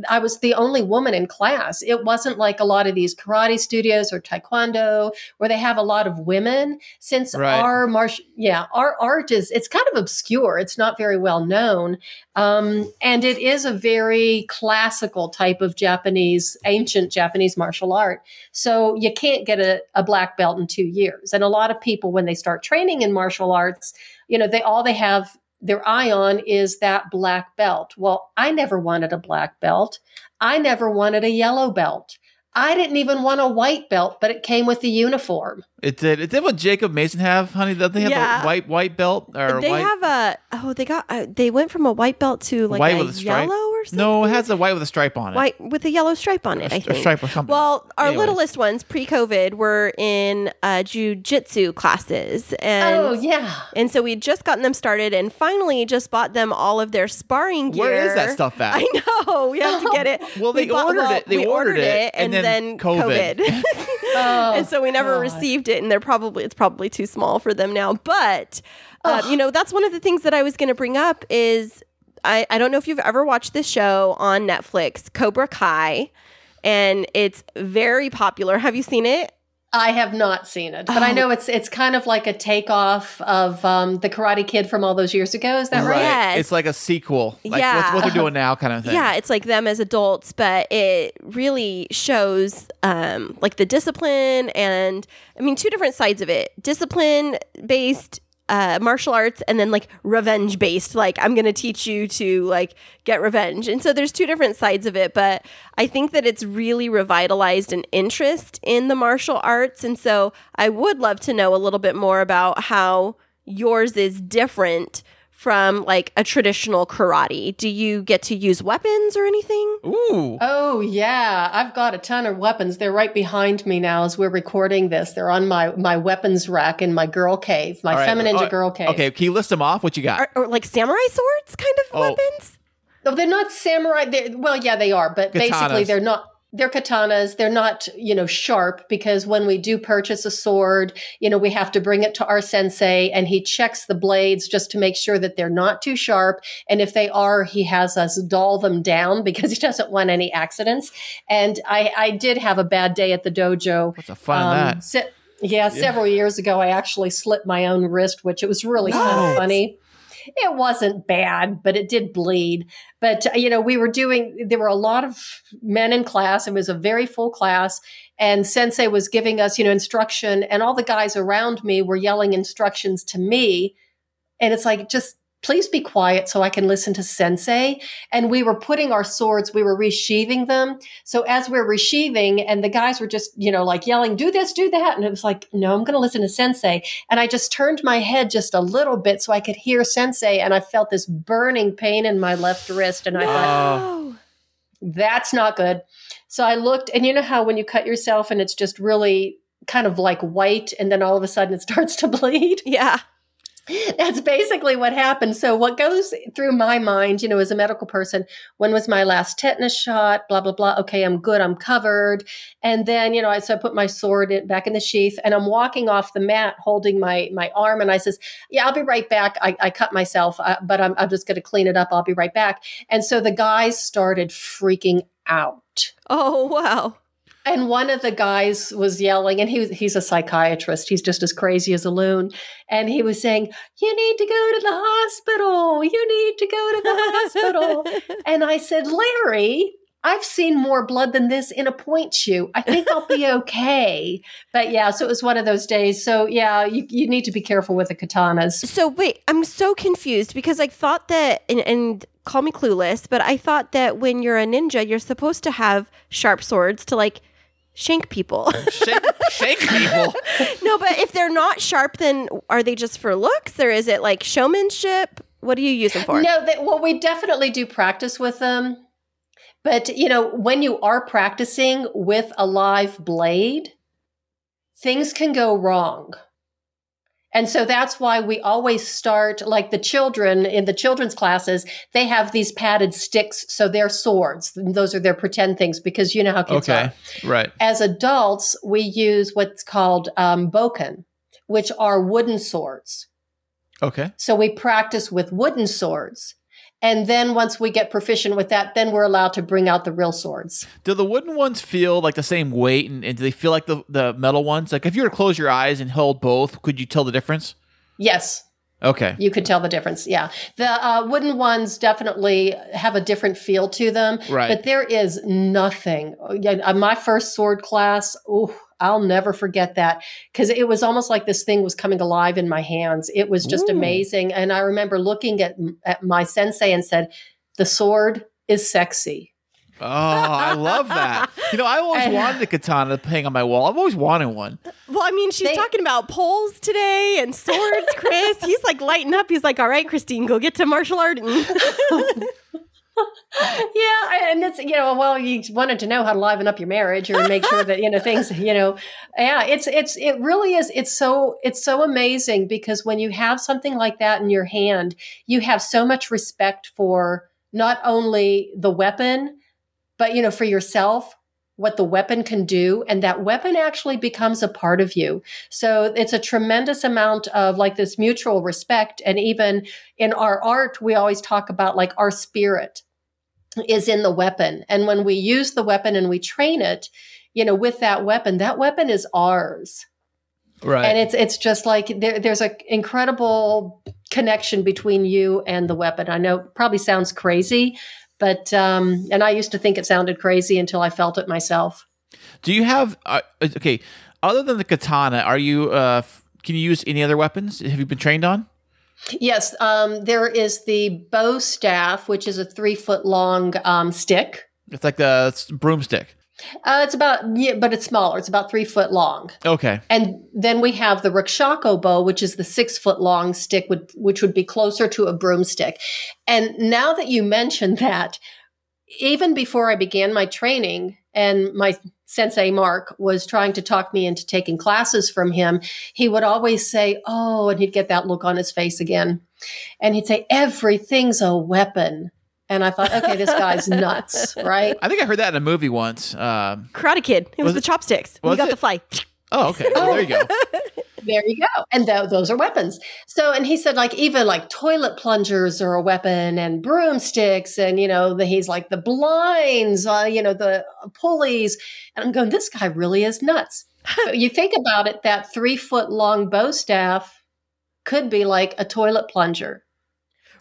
Speaker 1: I was the only woman in class. It wasn't like a lot of these karate studios or taekwondo where they have a lot of women. Since
Speaker 3: Right.
Speaker 1: our martial, yeah, our art is it's kind of obscure. It's not very well known, um, and it is a very classical type of Japanese, ancient Japanese martial art. So you can't get a, a black belt in two years. And a lot of people, when they start training in martial arts, you know, they all they have their eye on is that black belt. Well, I never wanted a black belt. I never wanted a yellow belt. I didn't even want a white belt, but it came with the uniform.
Speaker 3: It did. It did what Jacob Mason have, honey. Don't they have
Speaker 4: Yeah.
Speaker 3: a white white belt or
Speaker 4: they
Speaker 3: white
Speaker 4: have a oh they got uh, they went from a white belt to like
Speaker 3: white
Speaker 4: a
Speaker 3: with a
Speaker 4: yellow or something.
Speaker 3: No, it has a white with a stripe on it.
Speaker 4: white with a yellow stripe on it. I
Speaker 3: A
Speaker 4: think.
Speaker 3: stripe or something.
Speaker 4: Well, our
Speaker 3: Anyways.
Speaker 4: littlest ones pre-COVID were in uh, jujitsu classes, and
Speaker 1: oh, yeah.
Speaker 4: and so we'd just gotten them started, and finally just bought them all of their sparring gear.
Speaker 3: Where is that stuff at?
Speaker 4: I know we have to get it.
Speaker 3: Well,
Speaker 4: We
Speaker 3: they ordered it- they
Speaker 4: we
Speaker 3: ordered it,
Speaker 4: and,
Speaker 3: and
Speaker 4: then,
Speaker 3: then COVID.
Speaker 4: COVID.
Speaker 1: Oh,
Speaker 4: and so we never
Speaker 1: God.
Speaker 4: received it and they're probably it's probably too small for them now but uh, you know that's one of the things that i was going to bring up is I, I don't know if you've ever watched this show on netflix cobra kai and it's very popular have you seen it
Speaker 1: I have not seen it, but I
Speaker 4: Oh.
Speaker 1: know it's it's kind of like a takeoff of um, the Karate Kid from all those years ago. Is that right?
Speaker 4: Yes.
Speaker 3: It's like a sequel. Like
Speaker 4: Yeah.
Speaker 3: what's, what they're doing now kind of thing.
Speaker 4: Yeah, it's like them as adults, but it really shows um, like the discipline and I mean two different sides of it: discipline based uh, martial arts, and then like revenge based. Like I'm going to teach you to like get revenge, and so there's two different sides of it. But I think that it's really revitalized an interest in the martial arts, and so I would love to know a little bit more about how yours is different from like a traditional karate? Do you get to use weapons or anything?
Speaker 3: Ooh.
Speaker 1: Oh yeah, I've got a ton of weapons. They're right behind me now as we're recording this. They're on my my weapons rack in my girl cave, my
Speaker 3: All right.
Speaker 1: Femininja
Speaker 3: Oh,
Speaker 1: girl cave.
Speaker 3: Okay, can you list them off? What you got?
Speaker 4: Or, or like samurai swords kind of
Speaker 3: Oh.
Speaker 4: weapons?
Speaker 1: No, they're not samurai. They're, well, yeah, they are, but basically they're not. They're katanas. They're not, you know, sharp because when we do purchase a sword, you know, we have to bring it to our sensei and he checks the blades just to make sure that they're not too sharp. And if they are, he has us dull them down because he doesn't want any accidents. And I, I did have a bad day at the dojo.
Speaker 3: What's the fun
Speaker 1: Um,
Speaker 3: that?
Speaker 1: se- yeah, several years ago, I actually slit my own wrist, which it was really kind of funny. It wasn't bad, but it did bleed. But, uh, you know, we were doing, there were a lot of men in class. It was a very full class. And Sensei was giving us, you know, instruction, and all the guys around me were yelling instructions to me. And it's like, just please be quiet so I can listen to Sensei. And we were putting our swords, we were resheathing them. So as we're resheathing, and the guys were just, you know, like yelling, do this, do that. And it was like, no, I'm going to listen to Sensei. And I just turned my head just a little bit so I could hear Sensei. And I felt this burning pain in my left wrist. And I thought,
Speaker 4: Oh.
Speaker 1: that's not good. So I looked, and you know how when you cut yourself and it's just really kind of like white, and then all of a sudden it starts to bleed?
Speaker 4: Yeah.
Speaker 1: That's basically what happened. So, what goes through my mind, you know, as a medical person, when was my last tetanus shot? Blah, blah, blah. Okay, I'm good. I'm covered. And then, you know, I, so I put my sword in, back in the sheath and I'm walking off the mat holding my, my arm. And I says, Yeah, I'll be right back. I, I cut myself, uh, but I'm, I'm just going to clean it up. I'll be right back. And so the guys started freaking out.
Speaker 4: Oh, wow.
Speaker 1: And one of the guys was yelling, and he was, he's a psychiatrist. He's just as crazy as a loon. And he was saying, You need to go to the hospital. You need to go to the hospital. and I said, Larry, I've seen more blood than this in a pointe shoe. I think I'll be okay. But yeah, so it was one of those days. So yeah, you, you need to be careful with the katanas.
Speaker 4: So wait, I'm so confused because I thought that and, and call me clueless, but I thought that when you're a ninja, you're supposed to have sharp swords to like shank people.
Speaker 3: Shake, shake people.
Speaker 4: no, but if they're not sharp, then are they just for looks or is it like showmanship? What do you use them for?
Speaker 1: No, they, well, we definitely do practice with them. But, you know, when you are practicing with a live blade, things can go wrong. And so that's why we always start like the children in the children's classes, they have these padded sticks. So they're swords. Those are their pretend things because you know how kids
Speaker 3: Okay,
Speaker 1: are.
Speaker 3: right.
Speaker 1: As adults, we use what's called um, bokken, which are wooden swords.
Speaker 3: Okay.
Speaker 1: So we practice with wooden swords. And then once we get proficient with that, then we're allowed to bring out the real swords.
Speaker 3: Do the wooden ones feel like the same weight, and, and do they feel like the, the metal ones? Like if you were to close your eyes and hold both, could you tell the difference?
Speaker 1: Yes,
Speaker 3: Okay.
Speaker 1: you could tell the difference. Yeah. The uh, wooden ones definitely have a different feel to them.
Speaker 3: Right.
Speaker 1: But there is nothing. Yeah, uh, My first sword class, oh, I'll never forget that because it was almost like this thing was coming alive in my hands. It was just
Speaker 3: Ooh.
Speaker 1: amazing. And I remember looking at, at my sensei and said, the sword is sexy.
Speaker 3: Oh, I love that. You know, I always
Speaker 1: And-
Speaker 3: wanted a katana to hang on my wall. I've always wanted one.
Speaker 4: Well, I mean, she's
Speaker 1: They-
Speaker 4: talking about poles today and swords, Kris. He's like lighting up. He's like, all right, Kristine, go get to martial art.
Speaker 1: yeah, and it's you know, well, you wanted to know how to liven up your marriage or make sure that you know things, you know, yeah, it's it's it really is. It's so it's so amazing because when you have something like that in your hand, you have so much respect for not only the weapon, but you know, for yourself, what the weapon can do, and that weapon actually becomes a part of you. So it's a tremendous amount of like this mutual respect, and even in our art, we always talk about like our spirit is in the weapon. And when we use the weapon and we train it, you know, with that weapon, that weapon is ours.
Speaker 3: Right.
Speaker 1: And it's it's just like there, there's a incredible connection between you and the weapon. I know it probably sounds crazy, but um, and I used to think it sounded crazy until I felt it myself.
Speaker 3: Do you have uh, okay? Other than the katana, are you? Uh, f- can you use any other weapons? Have you been trained on?
Speaker 1: Yes, um, there is the bo staff, which is a three foot long um, stick.
Speaker 3: It's like a broomstick.
Speaker 1: Uh, it's about yeah, but it's smaller. It's about three foot long.
Speaker 3: Okay.
Speaker 1: And then we have the rokushaku bo, which is the six foot long stick, would, which would be closer to a broomstick. And now that you mention that, even before I began my training, and my sensei Mark was trying to talk me into taking classes from him, he would always say, Oh, and he'd get that look on his face again. And he'd say, Everything's a weapon. And I thought, okay, this guy's nuts, right?
Speaker 3: I think I heard that in a movie once. Um,
Speaker 4: Karate Kid. It was,
Speaker 3: Was
Speaker 4: the
Speaker 3: it-
Speaker 4: chopsticks. We
Speaker 3: was
Speaker 4: got
Speaker 3: it?
Speaker 4: the fly.
Speaker 3: oh, okay. Well, there you go.
Speaker 1: There you go. And th- those are weapons. So, and he said, like, even like toilet plungers are a weapon and broomsticks. And, you know, the, he's like the blinds, uh, you know, the pulleys. And I'm going, this guy really is nuts. but you think about it, that three foot long bo staff could be like a toilet plunger.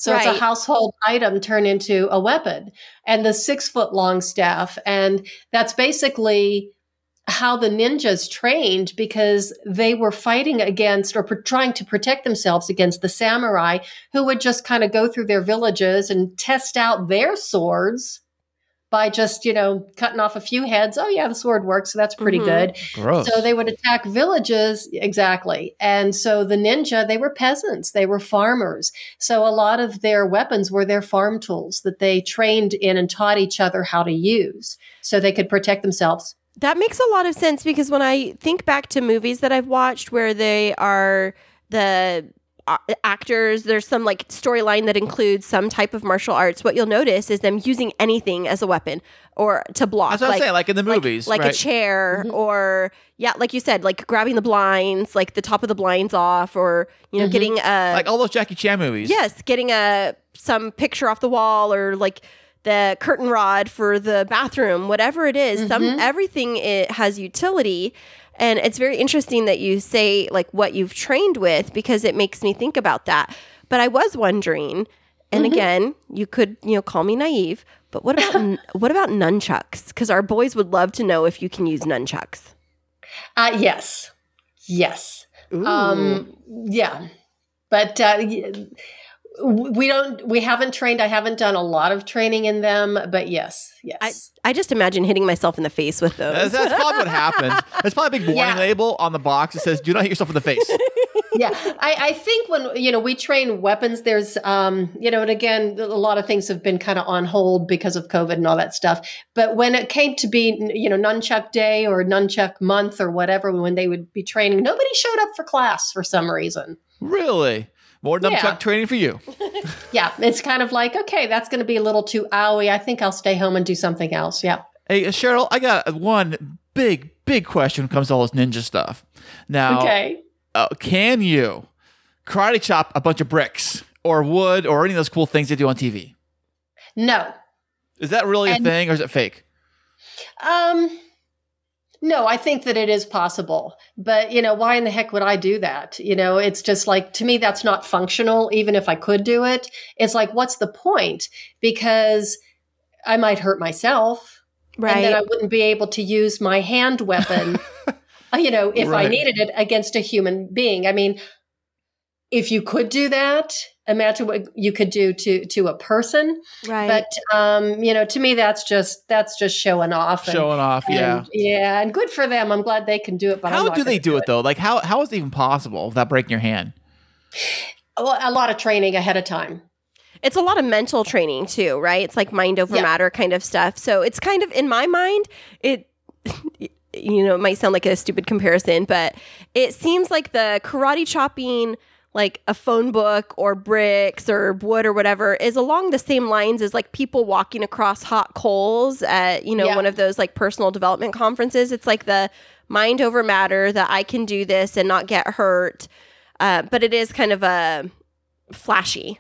Speaker 1: So it's a household item turned into a weapon. And the six foot long staff. And that's basically how the ninjas trained because they were fighting against or pr- trying to protect themselves against the samurai who would just kind of go through their villages and test out their swords by just, you know, cutting off a few heads. Oh, yeah, the sword works. So that's pretty
Speaker 4: Mhm.
Speaker 1: good.
Speaker 3: Gross.
Speaker 1: So they would attack villages, exactly. And so the ninja, they were peasants, they were farmers. So a lot of their weapons were their farm tools that they trained in and taught each other how to use so they could protect themselves.
Speaker 4: That makes a lot of sense because when I think back to movies that I've watched where they are the actors, there's some like storyline that includes some type of martial arts. What you'll notice is them using anything as a weapon or to block.
Speaker 3: That's what I'm saying. Like in the movies,
Speaker 4: like, a
Speaker 3: right?
Speaker 4: chair
Speaker 1: Mhm.
Speaker 4: or yeah, like you said, like grabbing the blinds, like the top of the blinds off, or you know,
Speaker 1: Mhm.
Speaker 4: getting a
Speaker 3: like all those Jackie Chan movies.
Speaker 4: Yes, getting a some picture off the wall or like the curtain rod for the bathroom, whatever it is, some
Speaker 1: Mhm.
Speaker 4: everything it has utility. And it's very interesting that you say like what you've trained with because it makes me think about that. But I was wondering, and
Speaker 1: Mhm.
Speaker 4: again, you could, you know, call me naive, but what about what about nunchucks? Cuz our boys would love to know if you can use nunchucks.
Speaker 1: Uh, yes. Yes.
Speaker 4: Ooh.
Speaker 1: Um, yeah. But uh, we don't, we haven't trained. I haven't done a lot of training in them, but yes, yes.
Speaker 4: I just imagine hitting myself in the face with those.
Speaker 3: That's, that's probably what happens. There's probably a big warning
Speaker 1: Yeah.
Speaker 3: label on the box that says, "Do not hit yourself in the face."
Speaker 1: yeah I, I think when you know we train weapons there's um you know and again a lot of things have been kind of on hold because of covid and all that stuff but when it came to be you know nunchuck day or nunchuck month or whatever when they would be training nobody showed up for class for some reason
Speaker 3: really? More nunchuck
Speaker 1: Yeah.
Speaker 3: training for you.
Speaker 1: yeah it's kind of like okay that's going to be a little too owie i think i'll stay home and do something else yeah
Speaker 3: Hey, uh, Cheryl, I got one big, big question when it comes to all this ninja stuff. Now,
Speaker 1: okay
Speaker 3: uh, can you karate chop a bunch of bricks or wood or any of those cool things they do on TV?
Speaker 1: no
Speaker 3: Is that really
Speaker 1: And-
Speaker 3: a thing or is it fake?
Speaker 1: Um, no, I think that it is possible. But, you know, why in the heck would I do that? You know, it's just like, to me, that's not functional, even if I could do it. It's like, what's the point? Because I might hurt myself.
Speaker 4: right.
Speaker 1: And then I wouldn't be able to use my hand weapon, you know, if I needed it against a human being. I mean, if you could do that, imagine what you could do to to a person.
Speaker 4: right.
Speaker 1: But um, you know, to me, that's just that's just showing off. and-
Speaker 3: Showing off, yeah.
Speaker 1: and- yeah, and good for them. I'm glad they can do it. But
Speaker 3: How do they
Speaker 1: gonna
Speaker 3: do it though? Like, how how is it even possible without breaking your hand?
Speaker 1: Well, a lot of training ahead of time.
Speaker 4: it's a lot of mental training too, right? It's like mind over
Speaker 1: Yeah.
Speaker 4: matter kind of stuff. So it's kind of in my mind, it you know, it might sound like a stupid comparison, but it seems like the karate chopping like a phone book or bricks or wood or whatever is along the same lines as like people walking across hot coals at, you know,
Speaker 1: Yeah.
Speaker 4: one of those like personal development conferences. It's like the mind over matter that I can do this and not get hurt. Uh, but it is kind of a flashy.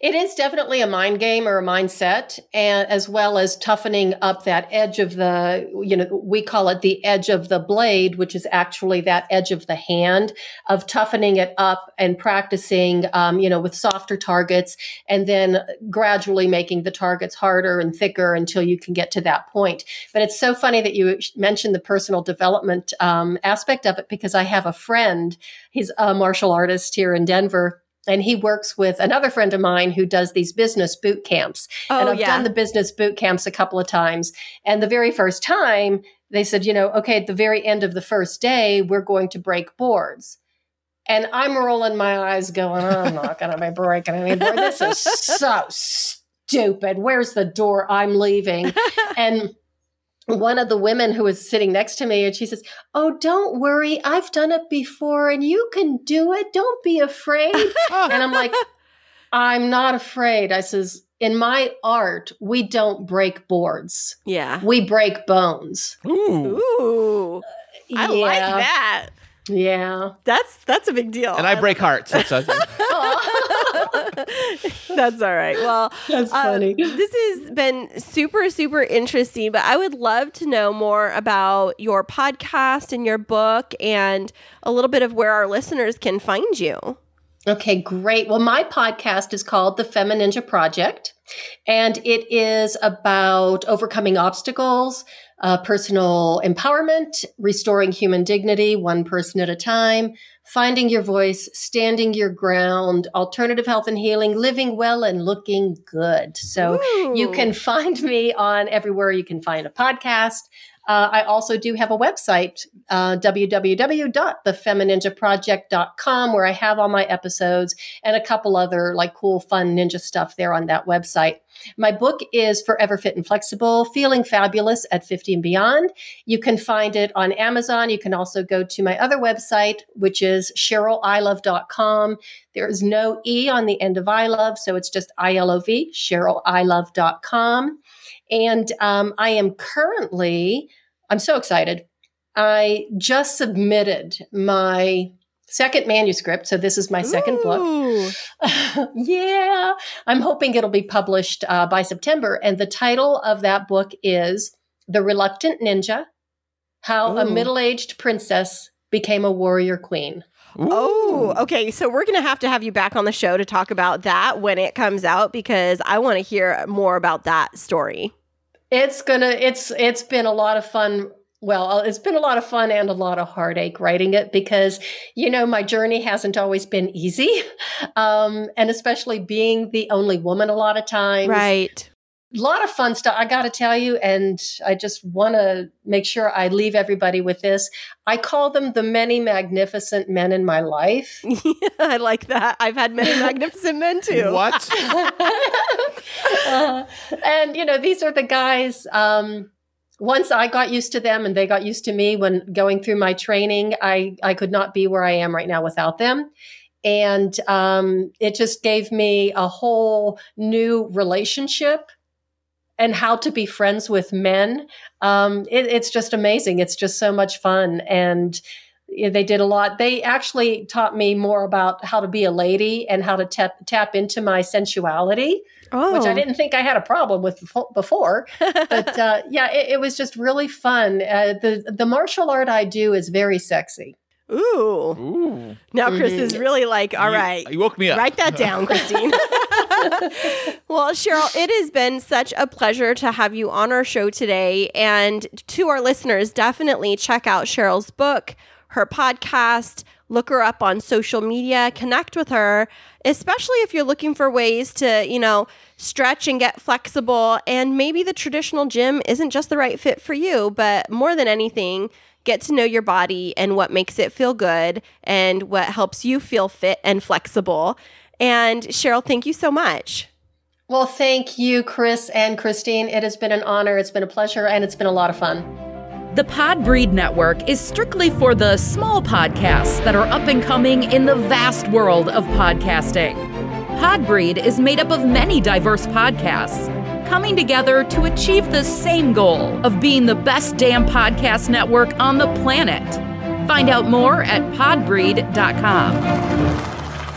Speaker 1: It is definitely a mind game or a mindset, and as well as toughening up that edge of the, you know, we call it the edge of the blade, which is actually that edge of the hand of toughening it up and practicing, um, you know, with softer targets, and then gradually making the targets harder and thicker until you can get to that point. But it's so funny that you mentioned the personal development um, aspect of it because I have a friend, he's a martial artist here in Denver and he works with another friend of mine who does these business boot camps.
Speaker 4: Oh,
Speaker 1: and I've
Speaker 4: yeah.
Speaker 1: done the business boot camps a couple of times. And the very first time, they said, you know, okay, at the very end of the first day, we're going to break boards. And I'm rolling my eyes, going, I'm not going to be breaking any board. This is so stupid. Where's the door? I'm leaving. and one of the women who was sitting next to me and she says oh don't worry i've done it before and you can do it don't be afraid and i'm like i'm not afraid i says in my art we don't break boards
Speaker 4: Yeah.
Speaker 1: we break bones
Speaker 3: Ooh.
Speaker 4: Ooh. I like that.
Speaker 1: Yeah
Speaker 4: That's that's a big deal.
Speaker 3: And I break hearts. That's a-
Speaker 4: That's all right. Well,
Speaker 1: that's
Speaker 4: uh,
Speaker 1: funny
Speaker 4: this has been super, super interesting, but I would love to know more about your podcast and your book and a little bit of where our listeners can find you.
Speaker 1: Okay, great. Well, my podcast is called The Femininja Project, and it is about overcoming obstacles, uh, personal empowerment, restoring human dignity one person at a time, finding your voice, standing your ground, alternative health and healing, living well and looking good. So you can find me on everywhere you can find a podcast. Uh, I also do have a website, uh, www.thefemininjaproject.com, where I have all my episodes and a couple other like cool, fun ninja stuff there on that website. My book is Forever Fit and Flexible, Feeling Fabulous at 50 and Beyond. You can find it on Amazon. You can also go to my other website, which is CherylIlov.com. There is no E on the end of I love, so it's just I L O V, CherylIlov.com. And um, I am currently, I'm so excited. I just submitted my second manuscript. So this is my second book. Yeah. I'm hoping it'll be published uh, by September. And the title of that book is The Reluctant Ninja How a Middle Aged Princess Became a Warrior Queen.
Speaker 4: Oh, okay. So we're going to have to have you back on the show to talk about that when it comes out because I want to hear more about that story.
Speaker 1: It's gonna. It's it's been a lot of fun. Well, it's been a lot of fun and a lot of heartache writing it because you know my journey hasn't always been easy, um, and especially being the only woman a lot of times.
Speaker 4: Right.
Speaker 1: A lot of fun stuff. I got to tell you, and I just want to make sure I leave everybody with this. I call them the many magnificent men in my life.
Speaker 4: I like that. I've had many magnificent men too.
Speaker 3: what?
Speaker 1: Uh, and you know these are the guys um once i got used to them and they got used to me when going through my training i i could not be where i am right now without them and um it just gave me a whole new relationship and how to be friends with men um it, it's just amazing it's just so much fun and they did a lot. They actually taught me more about how to be a lady and how to tap tap into my sensuality
Speaker 4: Oh,
Speaker 1: which I didn't think I had a problem with before. But uh, yeah, it, it was just really fun. Uh, the the martial art I do is very sexy.
Speaker 4: Ooh.
Speaker 3: Ooh.
Speaker 4: Now Kris
Speaker 1: Mhm.
Speaker 4: is really like, all
Speaker 3: You-
Speaker 4: right.
Speaker 3: You woke me up.
Speaker 4: Write that down, Kristine. well, Cheryl, it has been such a pleasure to have you on our show today. And to our listeners, definitely check out Cheryl's book, her podcast, look her up on social media, connect with her, especially if you're looking for ways to, you know, stretch and get flexible. And maybe the traditional gym isn't just the right fit for you, but more than anything, get to know your body and what makes it feel good and what helps you feel fit and flexible. And Cheryl, thank you so much.
Speaker 1: Well, thank you, Kris and Kristine. It has been an honor. It's been a pleasure, and it's been a lot of fun.
Speaker 6: The Podbreed Network is strictly for the small podcasts that are up and coming in the vast world of podcasting. Podbreed is made up of many diverse podcasts coming together to achieve the same goal of being the best damn podcast network on the planet. Find out more at podbreed.com.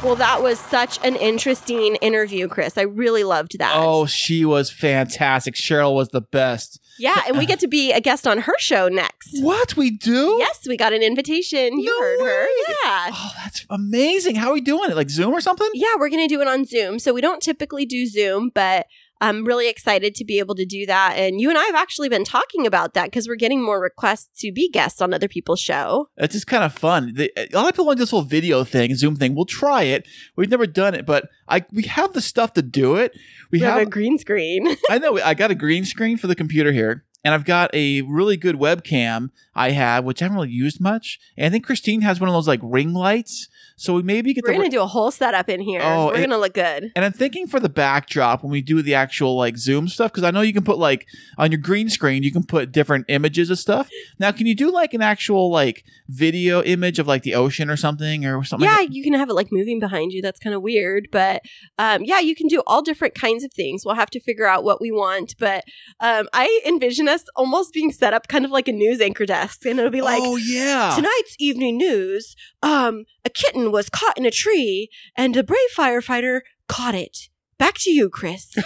Speaker 4: Well, that was such an interesting interview, Kris. I really loved that.
Speaker 3: Oh, she was fantastic. Cheryl was the best.
Speaker 4: yeah, and we get to be a guest on her show next.
Speaker 3: What we do?
Speaker 4: Yes, we got an invitation. You
Speaker 3: No
Speaker 4: heard her. Yeah.
Speaker 3: Oh, that's amazing. How are we doing it? Like Zoom or something?
Speaker 4: Yeah, we're going to do it on Zoom. So we don't typically do Zoom, but I'm really excited to be able to do that. And you and I have actually been talking about that because we're getting more requests to be guests on other people's show.
Speaker 3: It's just kind of fun. The, eh, a lot of people want this whole video thing, Zoom thing. We'll try it. We've never done it, but I we have the stuff to do it. We,
Speaker 4: We
Speaker 3: have.
Speaker 4: have a green screen.
Speaker 3: I know. I got a green screen for the computer here, and I've got a really good webcam I have, which I haven't really used much. And I think Christine has one of those like ring lights, so we maybe get
Speaker 4: We're going to do a whole setup in here.
Speaker 3: Oh,
Speaker 4: we're to look good.
Speaker 3: and I'm thinking for the backdrop when we do the actual like Zoom stuff, because I know you can put like on your green screen, you can put different images of stuff. Now, can you do like an actual like video image of like the ocean or something or something?
Speaker 4: Yeah,
Speaker 3: like
Speaker 4: you can have it like moving behind you. That's kind of weird, but um, yeah, you can do all different kinds of things. We'll have to figure out what we want, but um, I envision us almost being set up kind of like a news anchor desk, and it'll be like,
Speaker 3: oh yeah.
Speaker 4: Tonight's evening news um, a kitten was caught in a tree and a brave firefighter caught it. Back to you, Kris.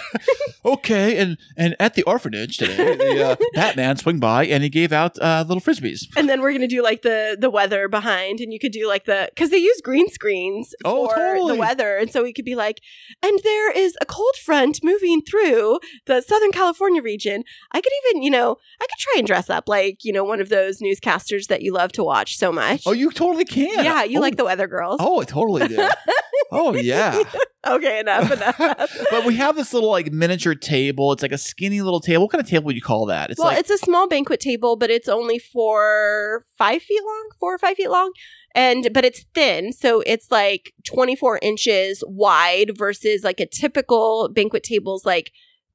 Speaker 3: Okay, and and at the orphanage today, the uh, Batman swing by and he gave out uh, little frisbees.
Speaker 4: and then we're gonna do like the the weather behind, and you could do like the because they use green screens
Speaker 3: Oh,
Speaker 4: for
Speaker 3: totally.
Speaker 4: the weather, and so we could be like, and there is a cold front moving through the Southern California region. I could even, you know, I could try and dress up like you know one of those newscasters that you love to watch so much.
Speaker 3: Oh, you totally can.
Speaker 4: yeah, you
Speaker 3: oh,
Speaker 4: like the weather girls.
Speaker 3: Oh, I totally do. oh yeah.
Speaker 4: Okay, enough, enough.
Speaker 3: but we have this little like miniature table. It's like a skinny little table. What kind of table would you call that? It's
Speaker 4: well,
Speaker 3: like
Speaker 4: it's a small banquet table, but it's only for five feet long, four or five feet long. And, but it's thin. So it's like 24 inches wide versus like a typical banquet table's like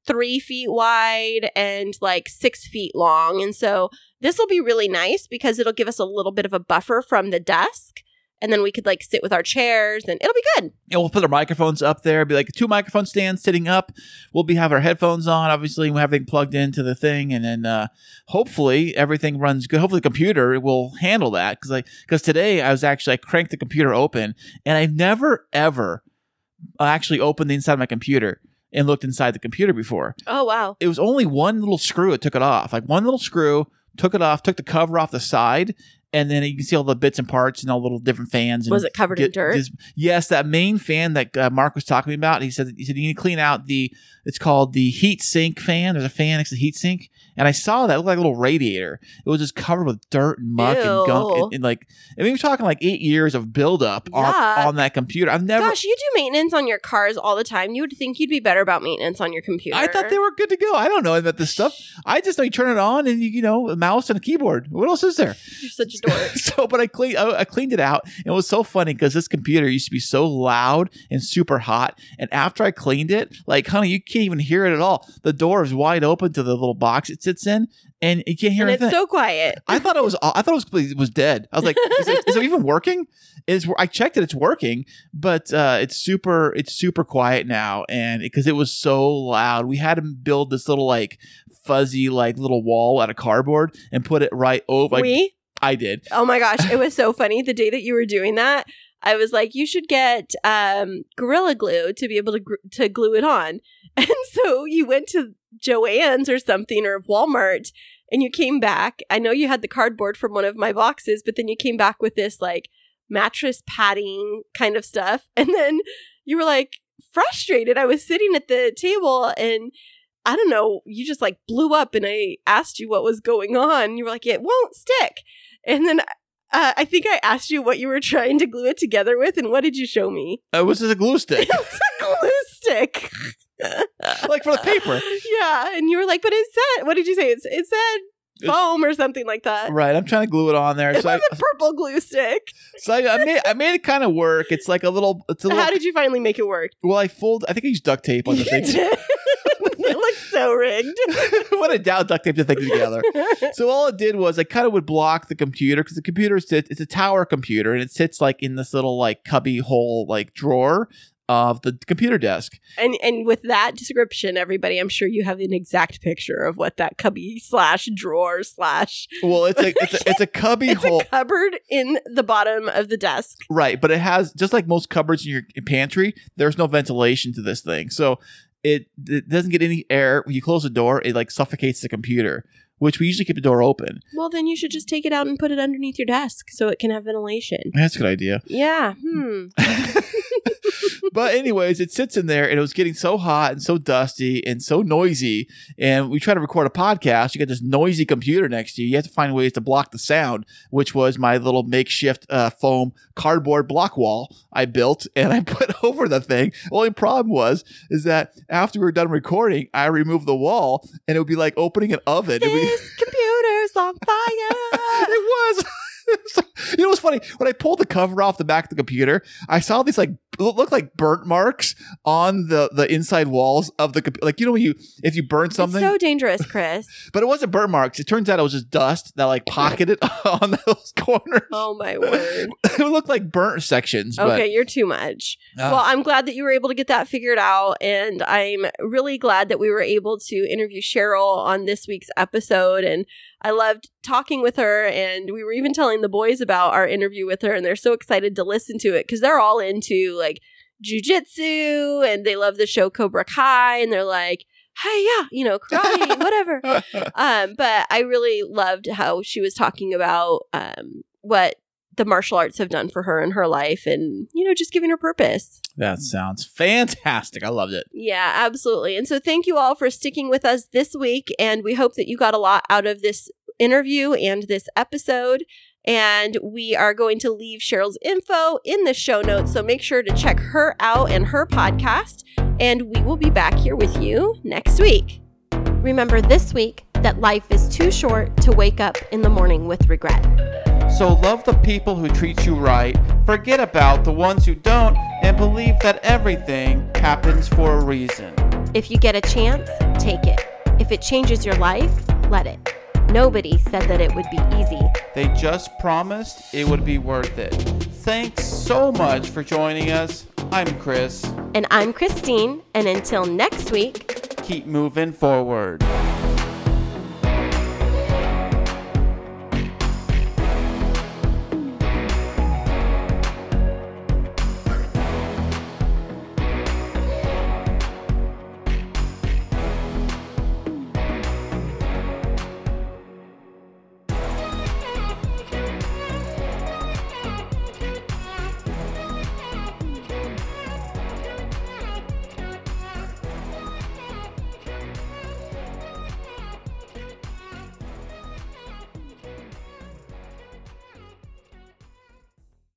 Speaker 4: three feet wide and like six feet long. And so this will be really nice because it'll give us a little bit of a buffer from the desk. And then we could like sit with our chairs and it'll be good.
Speaker 3: and we'll put our microphones up there. Be like two microphone stands sitting up. We'll be have our headphones on. Obviously, we have everything plugged into the thing, and then uh, hopefully everything runs good. Hopefully, the computer will handle that because like because today I was actually I cranked the computer open, and I've never ever actually opened the inside of my computer and looked inside the computer before.
Speaker 4: Oh, wow.
Speaker 3: it was only one little screw that took it off. Like one little screw took it off, took the cover off the side, and then you can see all the bits and parts and all the little different fans. And
Speaker 4: Was it covered in dirt?
Speaker 3: this- yes, that main fan that uh, Mark was talking about. He said he said you need to clean out the. It's called the heat sink fan. There's a fan next to the heat sink, and I saw that it looked like a little radiator. It was just covered with dirt and muck and gunk, and, and like I mean, we're talking like eight years of buildup on, on that computer. I've never.
Speaker 4: Gosh, you do maintenance on your cars all the time. You would think you'd be better about maintenance on your computer.
Speaker 3: I thought they were good to go. I don't know about this stuff. I just know you turn it on and you, you know a mouse and a keyboard. What else is there?
Speaker 4: You're such a
Speaker 3: so, but I cleaned I, I cleaned it out. And it was so funny because this computer used to be so loud and super hot. And after I cleaned it, like honey, you can't even hear it at all. The door is wide open to the little box it sits in, and you can't hear
Speaker 4: and
Speaker 3: anything.
Speaker 4: it's so quiet.
Speaker 3: I thought it was. I thought it was it was dead. I was like, is it, is it even working? Is I checked it. It's working, but uh, it's super. It's super quiet now, and because it was so loud, we had to build this little like fuzzy like little wall out of cardboard and put it right over. Like,
Speaker 4: we?
Speaker 3: I did.
Speaker 4: Oh my gosh, it was so funny. The day that you were doing that, I was like, you should get um, Gorilla Glue to be able to gr- to glue it on. And so you went to Joann's or something or Walmart, and you came back. I know you had the cardboard from one of my boxes, but then you came back with this like mattress padding kind of stuff, and then you were like frustrated. I was sitting at the table and. I don't know, you just like blew up and I asked you what was going on. You were like, it won't stick. And then uh, I think I asked you what you were trying to glue it together with, and what did you show me?
Speaker 3: It was just a glue stick,
Speaker 4: It was a glue stick.
Speaker 3: like for the paper.
Speaker 4: yeah, and you were like, but it said, what did you say? It's, it said foam or something like that.
Speaker 3: Right. I'm trying to glue it on there.
Speaker 4: It
Speaker 3: So I,
Speaker 4: was a purple glue stick.
Speaker 3: so I, I made I made it kind of work. It's like a little. It's a little.
Speaker 4: How did you finally make it work?
Speaker 3: well, I fold. I think I used duct tape on the thing.
Speaker 4: It looks so rigged.
Speaker 3: what a doubt, duct tape to thing together. so all it did was I kind of would block the computer because the computer sits. It's a tower computer and it sits like in this little like cubby hole like drawer of the computer desk.
Speaker 4: And and with that description, everybody, I'm sure you have an exact picture of what that cubby slash drawer slash
Speaker 3: Well, it's a it's a, it's a cubby
Speaker 4: it's
Speaker 3: hole,
Speaker 4: a cupboard in the bottom of the desk.
Speaker 3: right? But it has just like most cupboards in your pantry. There's no ventilation to this thing, so it it doesn't get any air. When you close the door, it like suffocates the computer. Which we usually keep the door open.
Speaker 4: Well, then you should just take it out and put it underneath your desk so it can have ventilation.
Speaker 3: That's a good idea.
Speaker 4: Yeah. Hmm.
Speaker 3: but anyways, it sits in there and it was getting so hot and so dusty and so noisy. And we try to record a podcast. You got this noisy computer next to you. You have to find ways to block the sound, which was my little makeshift uh, foam cardboard block wall I built and I put over the thing. Only problem was is that after we were done recording, I removed the wall and it would be like opening an oven.
Speaker 4: This computer's on fire.
Speaker 3: it was. you know what's funny? When I pulled the cover off the back of the computer, I saw these like look like burnt marks on the the inside walls of the. Like you know when you if you burn something,
Speaker 4: It's so dangerous, Kris.
Speaker 3: but it wasn't burnt marks. It turns out it was just dust that like pocketed on those corners.
Speaker 4: Oh my word.
Speaker 3: it looked like burnt sections.
Speaker 4: Okay, you're too much.
Speaker 3: But,
Speaker 4: well, I'm glad that you were able to get that figured out. And I'm really glad that we were able to interview Cheryl on this week's episode. And I loved talking with her. And we were even telling the boys about our interview with her. And they're so excited to listen to it because they're all into like jujitsu and they love the show Cobra Kai. And they're like, hey, yeah, you know, karate, whatever. Um, but I really loved how she was talking about um, what the martial arts have done for her in her life and, you know, just giving her purpose.
Speaker 3: that sounds fantastic. I loved it.
Speaker 4: Yeah, absolutely. And so thank you all for sticking with us this week. And we hope that you got a lot out of this interview and this episode. And we are going to leave Cheryl's info in the show notes. So make sure to check her out and her podcast. And we will be back here with you next week. Remember this week that life is too short to wake up in the morning with regret.
Speaker 3: So love the people who treat you right, forget about the ones who don't, and believe that everything happens for a reason.
Speaker 4: If you get a chance, take it. If it changes your life, let it. Nobody said that it would be easy.
Speaker 3: They just promised it would be worth it. Thanks so much for joining us. I'm Kris.
Speaker 4: And I'm Kristine, and until next week,
Speaker 3: Keep moving forward.